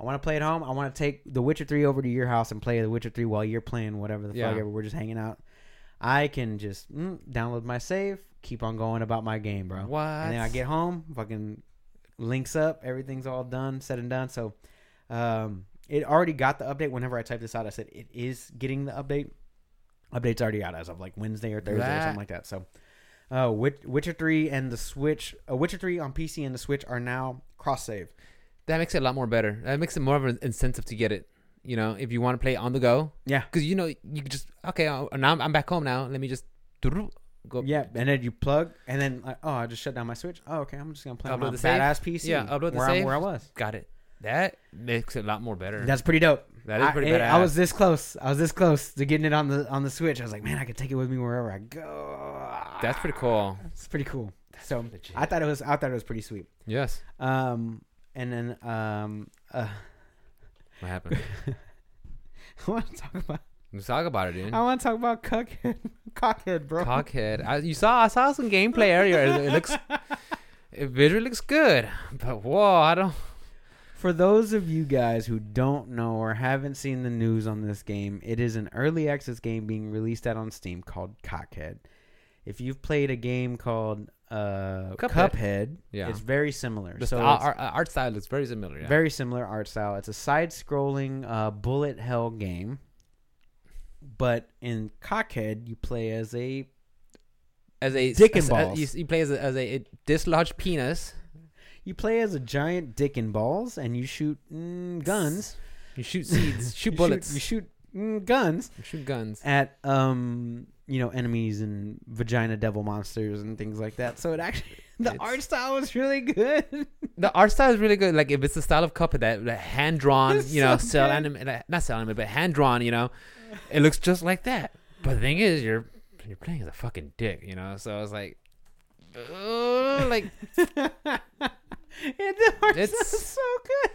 I want to play at home. I want to take The Witcher Three over to your house and play The Witcher Three while you're playing whatever the Yeah. fuck ever. We're just hanging out. I can just mm, download my save, keep on going about my game, bro. what? And then I get home, fucking links up, everything's all done, said and done. So, um, it already got the update. Whenever I typed this out, I said it is getting the update. Update's already out as of like Wednesday or Thursday or something like that. So, uh, Witcher Three and the Switch, uh, Witcher Three on PC and the Switch are now cross save. That makes it a lot more better. That makes it more of an incentive to get it. You know, if you want to play on the go, Yeah, because you know you just okay. uh, Now I'm, I'm back home now. Let me just go. yeah, and then you plug, and then like, oh, I just shut down my Switch. Oh, okay, I'm just gonna play on Upload my the badass PC. Yeah, upload the where, I'm- save. where I was. Got it. That makes it a lot more better. That's pretty dope. that is pretty I, badass. I was this close. I was this close to getting it on the on the Switch. I was like, man, I could take it with me wherever I go. That's pretty cool. It's pretty cool. So legit. I thought it was I thought it was pretty sweet. Yes. Um, and then um, uh, What happened? <laughs> I want to talk about Let's talk about it, dude. I want to talk about Cockhead, <laughs> Cockhead, bro. Cockhead. I, you saw I saw some gameplay earlier. It, it looks <laughs> it visually looks good, but whoa, I don't. For those of you guys who don't know or haven't seen the news on this game, it is an early access game being released out on Steam called Cockhead. If you've played a game called uh, Cuphead. Cuphead, Yeah. it's very similar. The so st- it's art, art style looks very similar. Yeah. very similar art style. It's a side-scrolling uh, bullet hell game, but in Cockhead you play as a as a Dick and as- balls. you, you play as a, as a dislodged penis. you play as a giant dick and balls, and you shoot mm, guns. You shoot seeds, <laughs> shoot You bullets, you shoot mm, guns you shoot guns. at um you know enemies and vagina devil monsters and things like that. So it actually <laughs> the It's- art style was really good. The art style is really good. Like if it's the style of Cuphead, that, that hand drawn, you know, so cell anime, not cell anime, but hand drawn, you know, it looks just like that. But the thing is, you're you're playing as a fucking dick, you know. So I was like, oh, like <laughs> the art It's- so good.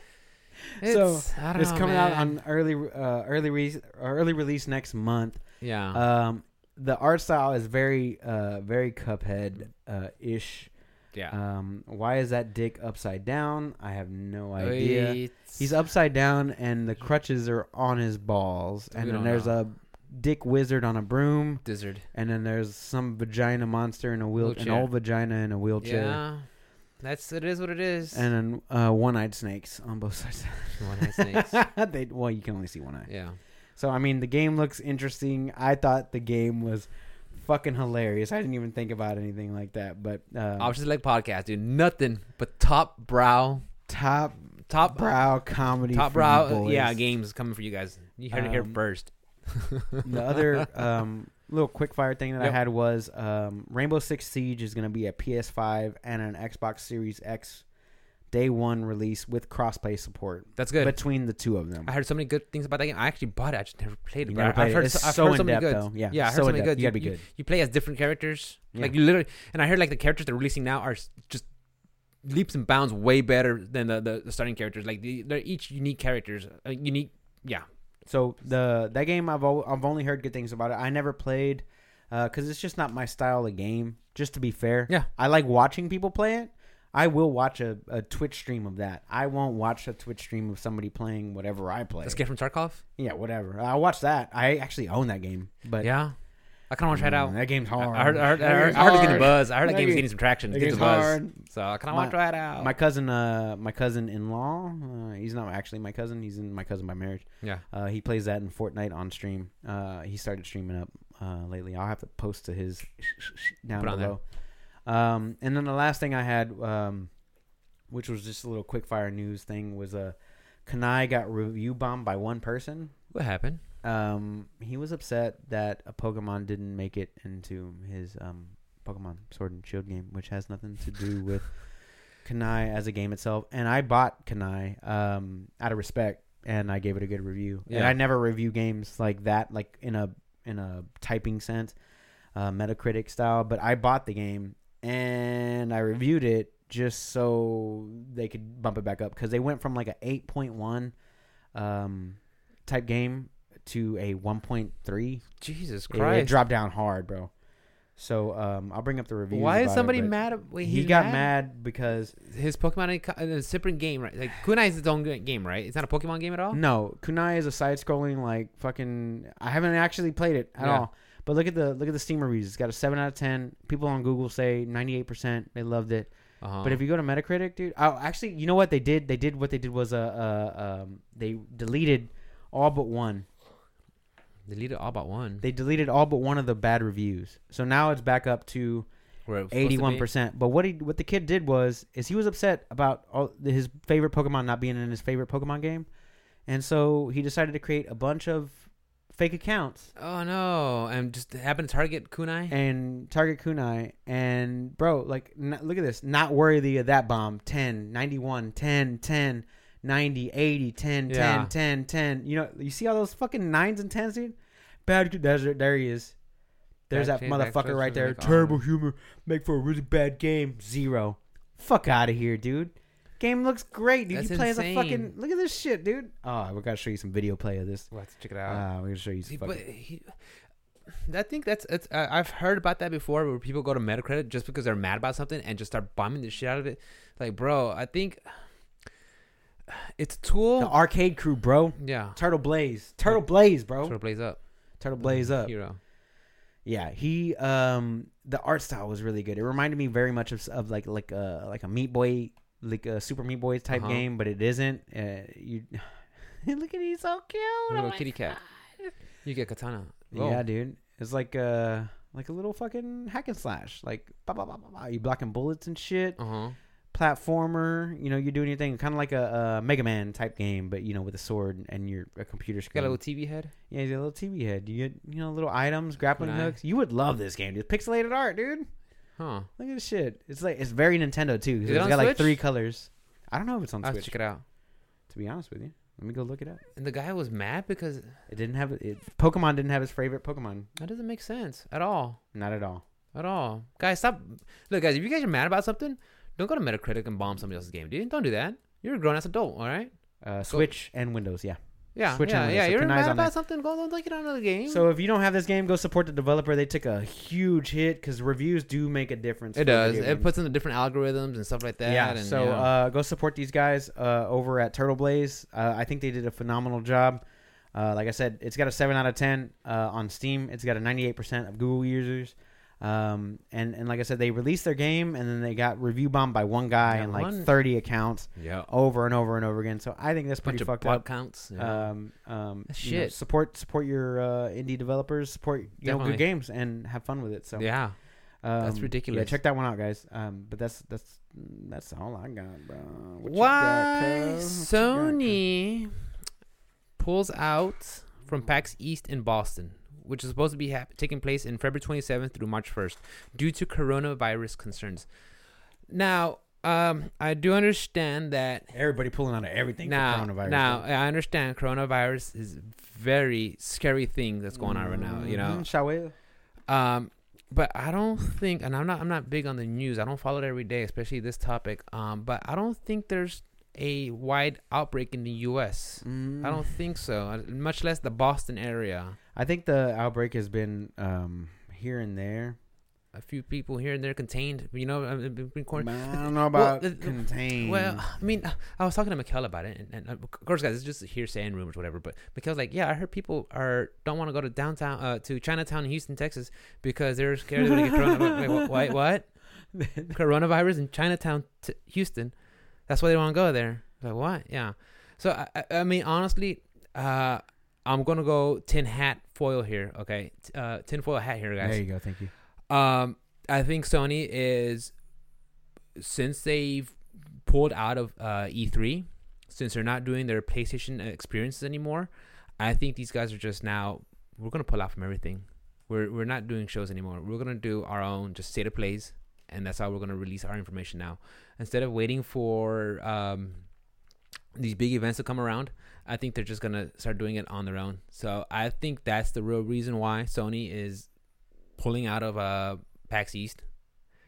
it's don't It's know, coming out on early uh, early re- early release next month. yeah. Um, the art style is very uh very Cuphead uh ish. Yeah. Um, why is that dick upside down? I have no idea. It's- He's upside down, and the crutches are on his balls. We And then there's know. a dick wizard on a broom, Dizzard. and then there's some vagina monster in a wheel, an Wheelchair. old vagina in a wheelchair, Yeah. That's it is what it is. and then uh, one-eyed snakes on both sides. One-eyed snakes. <laughs> they, well, you can only see one eye. yeah. So I mean, the game looks interesting. I thought the game was fucking hilarious. I didn't even think about anything like that. But uh, Options like podcast, dude. Nothing but top brow, top top brow comedy, top brow. Yeah, games coming for you guys. You heard it here Um, first. <laughs> The other um, little quick fire thing that Yep. I had was um, Rainbow Six Siege is going to be a PS5 and an Xbox Series X day one release with crossplay support That's good. between the two of them. I heard so many good things about that game. I actually bought it. I just never played it. You never I've played it. heard, I've so heard in so many good. though. Yeah, yeah, I heard so so many good. You gotta be you, good. You play as different characters. Yeah. Like you literally, and I heard like the characters they're releasing now are just leaps and bounds way better than the the, the starting characters. Like the, they're each unique characters, uh, unique. Yeah, So the that game I've al- I've only heard good things about it. I never played because it's just not my style of game. Just to be fair, Yeah. I like watching people play it. I will watch a, a Twitch stream of that. I won't watch a Twitch stream of somebody playing whatever I play. Escape from Tarkov. Yeah, whatever. I'll watch that. I actually own that game, but Yeah, I kind of want to try it out. Mm, That game's hard. I heard, I heard, I heard, I heard it's getting buzz. I heard that That game's game- getting some traction. It's getting buzz. hard. So I kind of want to try it out. My cousin, uh, my cousin-in-law. Uh, he's not actually my cousin. He's in my cousin by marriage. yeah, Uh, he plays that in Fortnite on stream. Uh, he started streaming up uh, lately. I'll have to post to his down Put it on there. below. Um, and then the last thing I had, um, which was just a little quick fire news thing, was uh, Kunai got review bombed by one person. what happened? Um, he was upset that a Pokemon didn't make it into his um, Pokemon Sword and Shield game, which has nothing to do <laughs> with Kunai as a game itself. And I bought Kunai um, out of respect, and I gave it a good review. And I never review games like that, like in a in a typing sense, uh, Metacritic style. But I bought the game and I reviewed it just so they could bump it back up because they went from like a eight point one um, type game to a one point three. Jesus It, it dropped down hard, bro. So um, I'll bring up the review. Why is about it, somebody mad? At, wait, He got mad because His Pokemon in a separate game, right? Like Kunai is its own game, right? It's not a Pokemon game at all. no Kunai is a side scrolling like fucking. I haven't actually played it at Yeah. all. But look at the look at the Steam reviews. It's got a seven out of ten. People on Google say ninety eight percent. They loved it. Uh-huh. But if you go to Metacritic, dude, oh, actually, you know what they did? They did what they did was uh, uh um they deleted all but one. deleted all but one, They deleted all but one of the bad reviews. So now it's back up to Where it was supposed to be. eighty-one percent. But what he what the kid did was is he was upset about all his favorite Pokemon not being in his favorite Pokemon game, and so he decided to create a bunch of fake accounts. Oh no! And just happened to target Kunai. and target Kunai. And bro like n- look at this. Not worthy of that bomb. 10 91 10 10 90 80 10 10 Yeah. 10 10 you know you see all those fucking nines and tens dude? Bad there, there he is. There's that Backtrack, backtrack, motherfucker right there. terrible humor. Make for a really bad game. Zero. Fuck out of here dude game looks great dude That's you play as a fucking look at this shit dude oh we gotta show you some video play of this We'll have to check it out. uh, we're gonna show you See, some but fucking he, I think that's it's. Uh, I've heard about that before, where people go to Metacritic just because they're mad about something and just start bombing the shit out of it. Like, bro, I think it's a tool. the arcade crew bro yeah, turtle blaze turtle blaze bro Turtle blaze up. turtle blaze up Hero. Yeah, he um the art style was really good. It reminded me very much of, of like like a like a Meat Boy like a Super Meat Boy type Uh-huh. game, but it isn't. Uh, you <laughs> look at he's so cute. Little Oh kitty cat. God. You get katana. Yeah, dude. It's like uh like a little fucking hack and slash. Like bah, bah, bah, bah, bah. you blocking bullets and shit. Uh huh. Platformer. You know, you're doing your thing. Kind of like a, a Mega Man type game, but you know with a sword and you're a computer screen. Got a little TV head. Yeah, a little TV head. You get you know little items, grappling Nice. hooks. You would love this game, dude. Pixelated art, dude. Huh. Look at this shit. It's like it's very Nintendo too. Is it It's on got like Switch? three colors. I don't know if it's on I'll have to Switch. check it out. To be honest with you, let me go look it up. And the guy was mad because It didn't have it. Pokemon didn't have his favorite Pokemon. that doesn't make sense at all. Not at all. At all. Guys, stop. Look, guys, if you guys are mad about something, don't go to Metacritic and bomb somebody else's game, dude. Don't do that. You're a grown ass adult, all right? Uh, Switch and Windows. Yeah. Yeah, yeah, yeah. You're mad about that. something? Go take it on another game. So if you don't have this game, go support the developer. They took a huge hit because reviews do make a difference. it does. It puts in the different algorithms and stuff like that. yeah. and, so yeah. Uh, go support these guys uh, over at Turtle Blaze. Uh, I think they did a phenomenal job. Uh, like I said, it's got a seven out of ten uh, on Steam. It's got a ninety eight percent of Google users. Um, and and like I said, they released their game and then they got review bombed by one guy Yeah, and like thirty accounts yeah, over and over and over again. So I think that's pretty of fucked up. counts. Yeah. Um, um, That's you know, shit. support support your uh, indie developers. Support you know good games and have fun with it. So yeah, um, That's ridiculous. Yeah, check that one out, guys. Um, but that's that's that's all I got, bro. What got, Why cuz? What you got. Sony pulls out from PAX East in Boston, which is supposed to be hap- taking place in February 27th through March 1st, due to coronavirus concerns. Now, um, I do understand that. Everybody pulling out of everything Now, coronavirus. now. I understand coronavirus is very scary thing that's going on right now. You know, Mhm, shall we? um, but I don't think, and I'm not, I'm not big on the news. I don't follow it every day, especially this topic. Um, but I don't think there's a wide outbreak in the U.S. I Mm. don't think so. uh, Much less the Boston area. I think the outbreak has been um here and there. A few people here and there contained. You know, uh, I don't know about the- the- contained. Well, I mean, I was talking to Mikhail about it, and, and uh, of course, guys, it's just hearsay and rumors, whatever. But Mikhail's like, "Yeah, I heard people are don't want to go to downtown, uh, to Chinatown in Houston, Texas, because they're scared they're gonna get coronavirus." Wait, what? what? <laughs> coronavirus in Chinatown, t- Houston. That's why they want to go there. Like what? Yeah. So I, I, I mean, honestly, uh, I'm gonna go tin hat foil here. Okay, uh, tin foil hat here, guys. there you go. Thank you. Um, I think Sony is since they've pulled out of uh, E3, since they're not doing their PlayStation experiences anymore. I think these guys are just now we're gonna pull out from everything. We're we're not doing shows anymore. We're gonna do our own just state of plays, and that's how we're gonna release our information now. Instead of waiting for um, these big events to come around, I think they're just gonna start doing it on their own. So I think that's the real reason why Sony is pulling out of uh PAX East.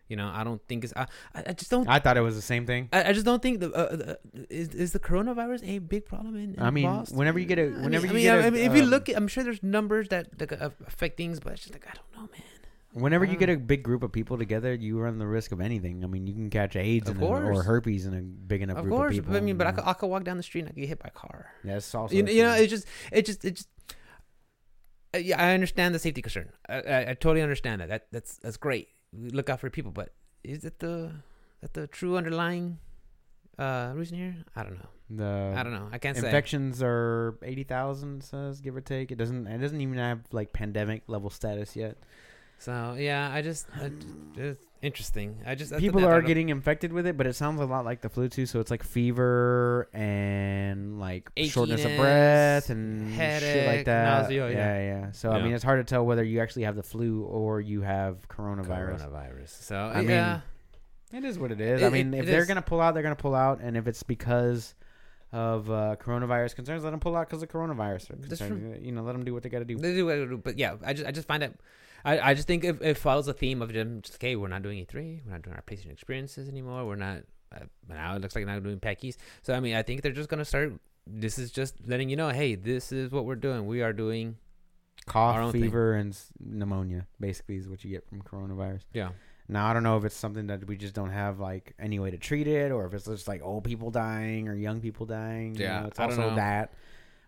You know, I don't think it's. I, I just don't. I thought it was the same thing. I, I just don't think the, uh, the is is the coronavirus a big problem in. in I mean, Boston? whenever you get a- I mean- whenever I you mean, get I a, mean, if you um, look, at, I'm sure there's numbers that, that uh, affect things, but it's just like I don't know, man. Whenever you get a big group of people together, you run the risk of anything. I mean, you can catch AIDS in a, or herpes in a big enough Of group course, of people. but I mean, but I could. I could walk down the street and I could get hit by a car. That's also You, know- you know, thing. it just, it just, it just. Uh, yeah, I understand the safety concern. I, I, I totally understand that. That that's that's great. We Look out for people, but is it the that the true underlying uh reason here? I don't know. the I don't know. I can't say. infections are eighty thousand says give or take. It doesn't. It doesn't even have like pandemic level status yet. So yeah, I just, I, it's interesting. I just I People I are getting infected with it, but it sounds a lot like the flu too. So it's like fever and like shortness of breath and shit headache, like that. nausea, yeah, yeah. yeah. So I mean, it's hard to tell whether you actually have the flu or you have coronavirus. coronavirus. So I mean, It is what it is. It- I mean, it- if it they're is. gonna pull out, they're gonna pull out, and if it's because of uh, coronavirus concerns, let them pull out because of coronavirus. You know, let them do what they got to do. they do what they do. But yeah, I just I just find it. I, I just think it, it follows the theme of them. Just okay, we're not doing E3. We're not doing our PlayStation experiences anymore. We're not. Uh, now it looks like we're not doing East. So I mean, I think they're just gonna start. This is just letting you know, hey, this is what we're doing. We are doing. Cough, own thing. fever, and pneumonia basically is what you get from coronavirus. Yeah. Now I don't know if it's something that we just don't have like any way to treat it, or if it's just like old people dying or young people dying. you Yeah, know, it's I don't also know. that.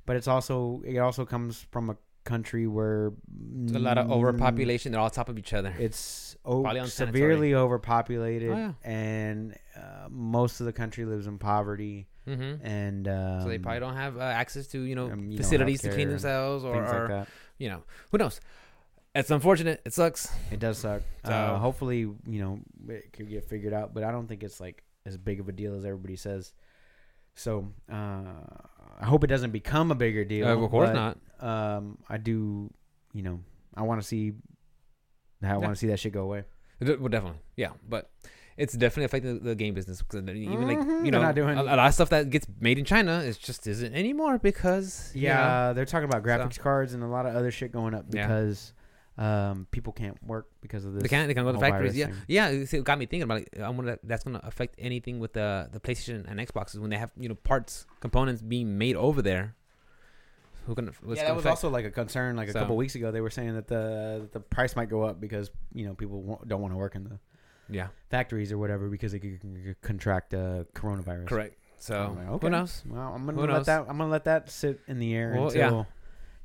But it's also it also comes from a country where There's a lot of overpopulation. They're all on top of each other. It's o- severely overpopulated, Oh, yeah. and uh, most of the country lives in poverty, Mm-hmm. and um, so they probably don't have uh, access to you know um, you know, facilities to clean themselves or, or like you know who knows. It's unfortunate. It sucks. It does suck. So- uh, hopefully, you know, it could get figured out, but I don't think it's like as big of a deal as everybody says. So uh, I hope it doesn't become a bigger deal. Uh, of course but, not. Um, I do, you know, I want to see. I Yeah. want to see that shit go away. Well, definitely, yeah, but it's definitely affecting the, game business because even like Mhm, you know a, a lot of stuff that gets made in China is just isn't anymore because you know, Yeah, they're talking about graphics cards and a lot of other shit going up Yeah. because um, people can't work because of this. they can't they can't go to whole factories. Yeah, thing. yeah. see, It got me thinking about like I wonder if that's gonna affect anything with the the PlayStation and Xboxes when they have you know parts components being made over there. Who can? yeah, that was affect- also like a concern. Like a So- couple weeks ago, they were saying that the that the price might go up because you know people don't want to work in the yeah, factories or whatever because they could contract uh, coronavirus. correct. So I'm like, okay. who knows? Well, I'm gonna let knows? that. I'm gonna let that sit in the air Well, until yeah.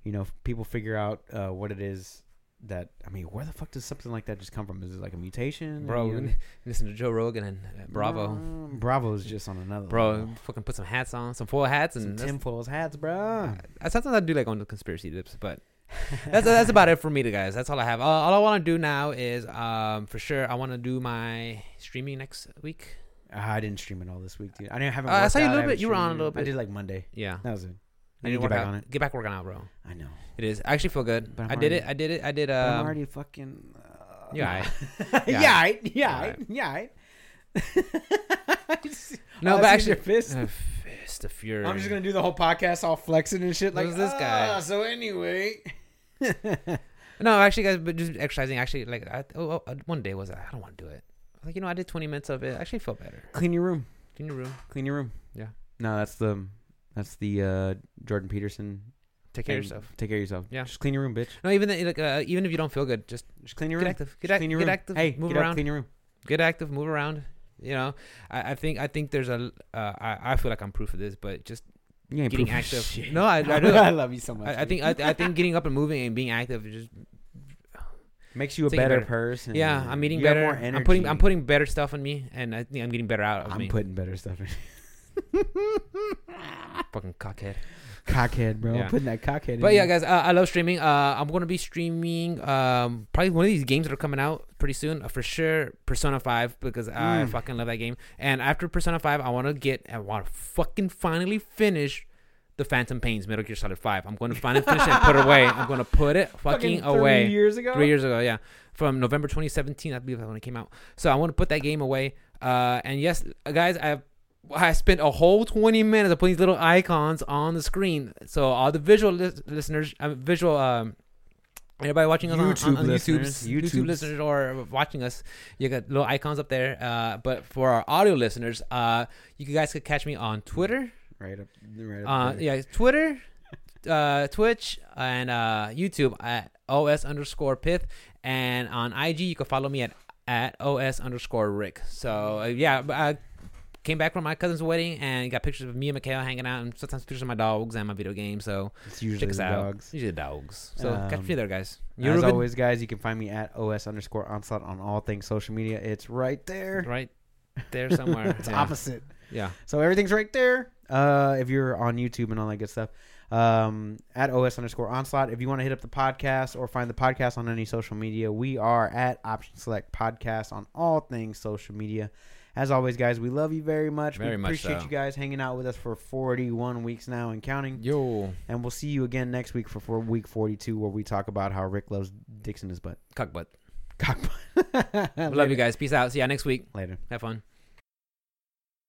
you know people figure out uh, what it is. That I mean, where the fuck does something like that just come from? Is it like a mutation, Bro, You <laughs> know? listen to Joe Rogan and uh, Bravo. Mm, Bravo's just on another. Bro, level. fucking put some hats on, some foil hats, some and that's, tinfoil's hats, bro. uh, sometimes I do like on the conspiracy dips, but <laughs> that's that's about it for me, guys. That's all I have. All, all I want to do now is, um, for sure, I want to do my streaming next week. Ah, I didn't stream it all this week, dude. I didn't have. Uh, I saw you a little bit. You were on a little bit. I did like Monday. Yeah, That was it. I I need to get back out. on it. Get back working out, bro. I know. It is. I actually feel good. But I'm I did it. I did it. I did. But I'm Um, already fucking. Uh, <laughs> Yeah, yeah, Yeah, yeah, aight. <laughs> yeah, Yeah, yeah. no, but actually, your fist. uh, fist of fury. I'm just gonna do the whole podcast all flexing and shit. Like Who's this guy? "Ah, so anyway, <laughs> No, actually, guys, but just exercising. Actually, like, I, oh, oh, one day was I don't want to do it. Like, you know, I did 20 minutes of it. I actually felt better. clean your room. In your room, Clean your room. Yeah. No, that's the that's the uh, Jordan Peterson. take care of yourself. Take care of yourself. Yeah. Just clean your room, bitch. No, even the, like, uh, even if you don't feel good, just Just clean your get room. active. Get, Just act, clean your get room. active. Hey, move get around. Up, clean your room. get active. Move around. You know, I, I think I think there's a. Uh, I I feel like I'm proof of this, but just You ain't getting proof of active. shit. No, I, I <laughs> do. I love you so much. I, I dude. think I, I think getting up and moving and being active is just <sighs> makes you a Take it better, better. person. yeah. I'm eating You have better. More energy. I'm putting I'm putting better stuff in me, and I think I'm getting better out of I'm me. putting better stuff in. <laughs> <laughs> Fucking cockhead. cockhead, bro. Yeah. Putting that cockhead. In. But in yeah, guys, uh, I love streaming. Uh, I'm gonna be streaming um, probably one of these games that are coming out pretty soon. Uh, for sure, Persona Five because I Mm. fucking love that game. And after Persona Five, I want to get, I want to fucking finally finish the Phantom Pains Metal Gear Solid Five. I'm going to finally finish it and put it away. I'm going to put it fucking, three away. years ago. Three years ago, yeah, from November 2017, I believe that's when it came out. So I want to put that game away. Uh, and yes, guys, I I spent a whole 20 minutes of putting these little icons on the screen. So all the visual lis- listeners, uh, visual, um, everybody watching us on- on, YouTube on, YouTube, listeners, YouTube listeners or watching us, you got little icons up there. Uh, but for our audio listeners, uh, you guys could catch me on Twitter. Right up. Right up Uh, there. yeah, Twitter, uh, Twitch, and uh, YouTube at os underscore pith, and on IG you can follow me at at os underscore rick. So uh, yeah, came back from my cousin's wedding and got pictures of me and Mikhail hanging out, and sometimes pictures of my dogs and my video game. So It's usually check us the out. dogs. Usually the dogs. So catch Um, me there, guys. You As Ruben? always, guys, you can find me at os underscore onslaught on all things social media. It's right there. right <laughs> there somewhere. it's yeah. opposite. Yeah. So everything's right there. Uh, if you're on YouTube and all that good stuff, um, at os underscore onslaught. If you want to hit up the podcast or find the podcast on any social media, we are at Option Select Podcast on all things social media. As always, guys, we love you very much. Very we much appreciate so. you guys hanging out with us for 41 weeks now and counting. Yo, And we'll see you again next week for, for week 42, where we talk about how Rick loves in his butt. cock butt. Cock. butt. <laughs> Love you guys. Peace out. See ya next week. Later. Have fun.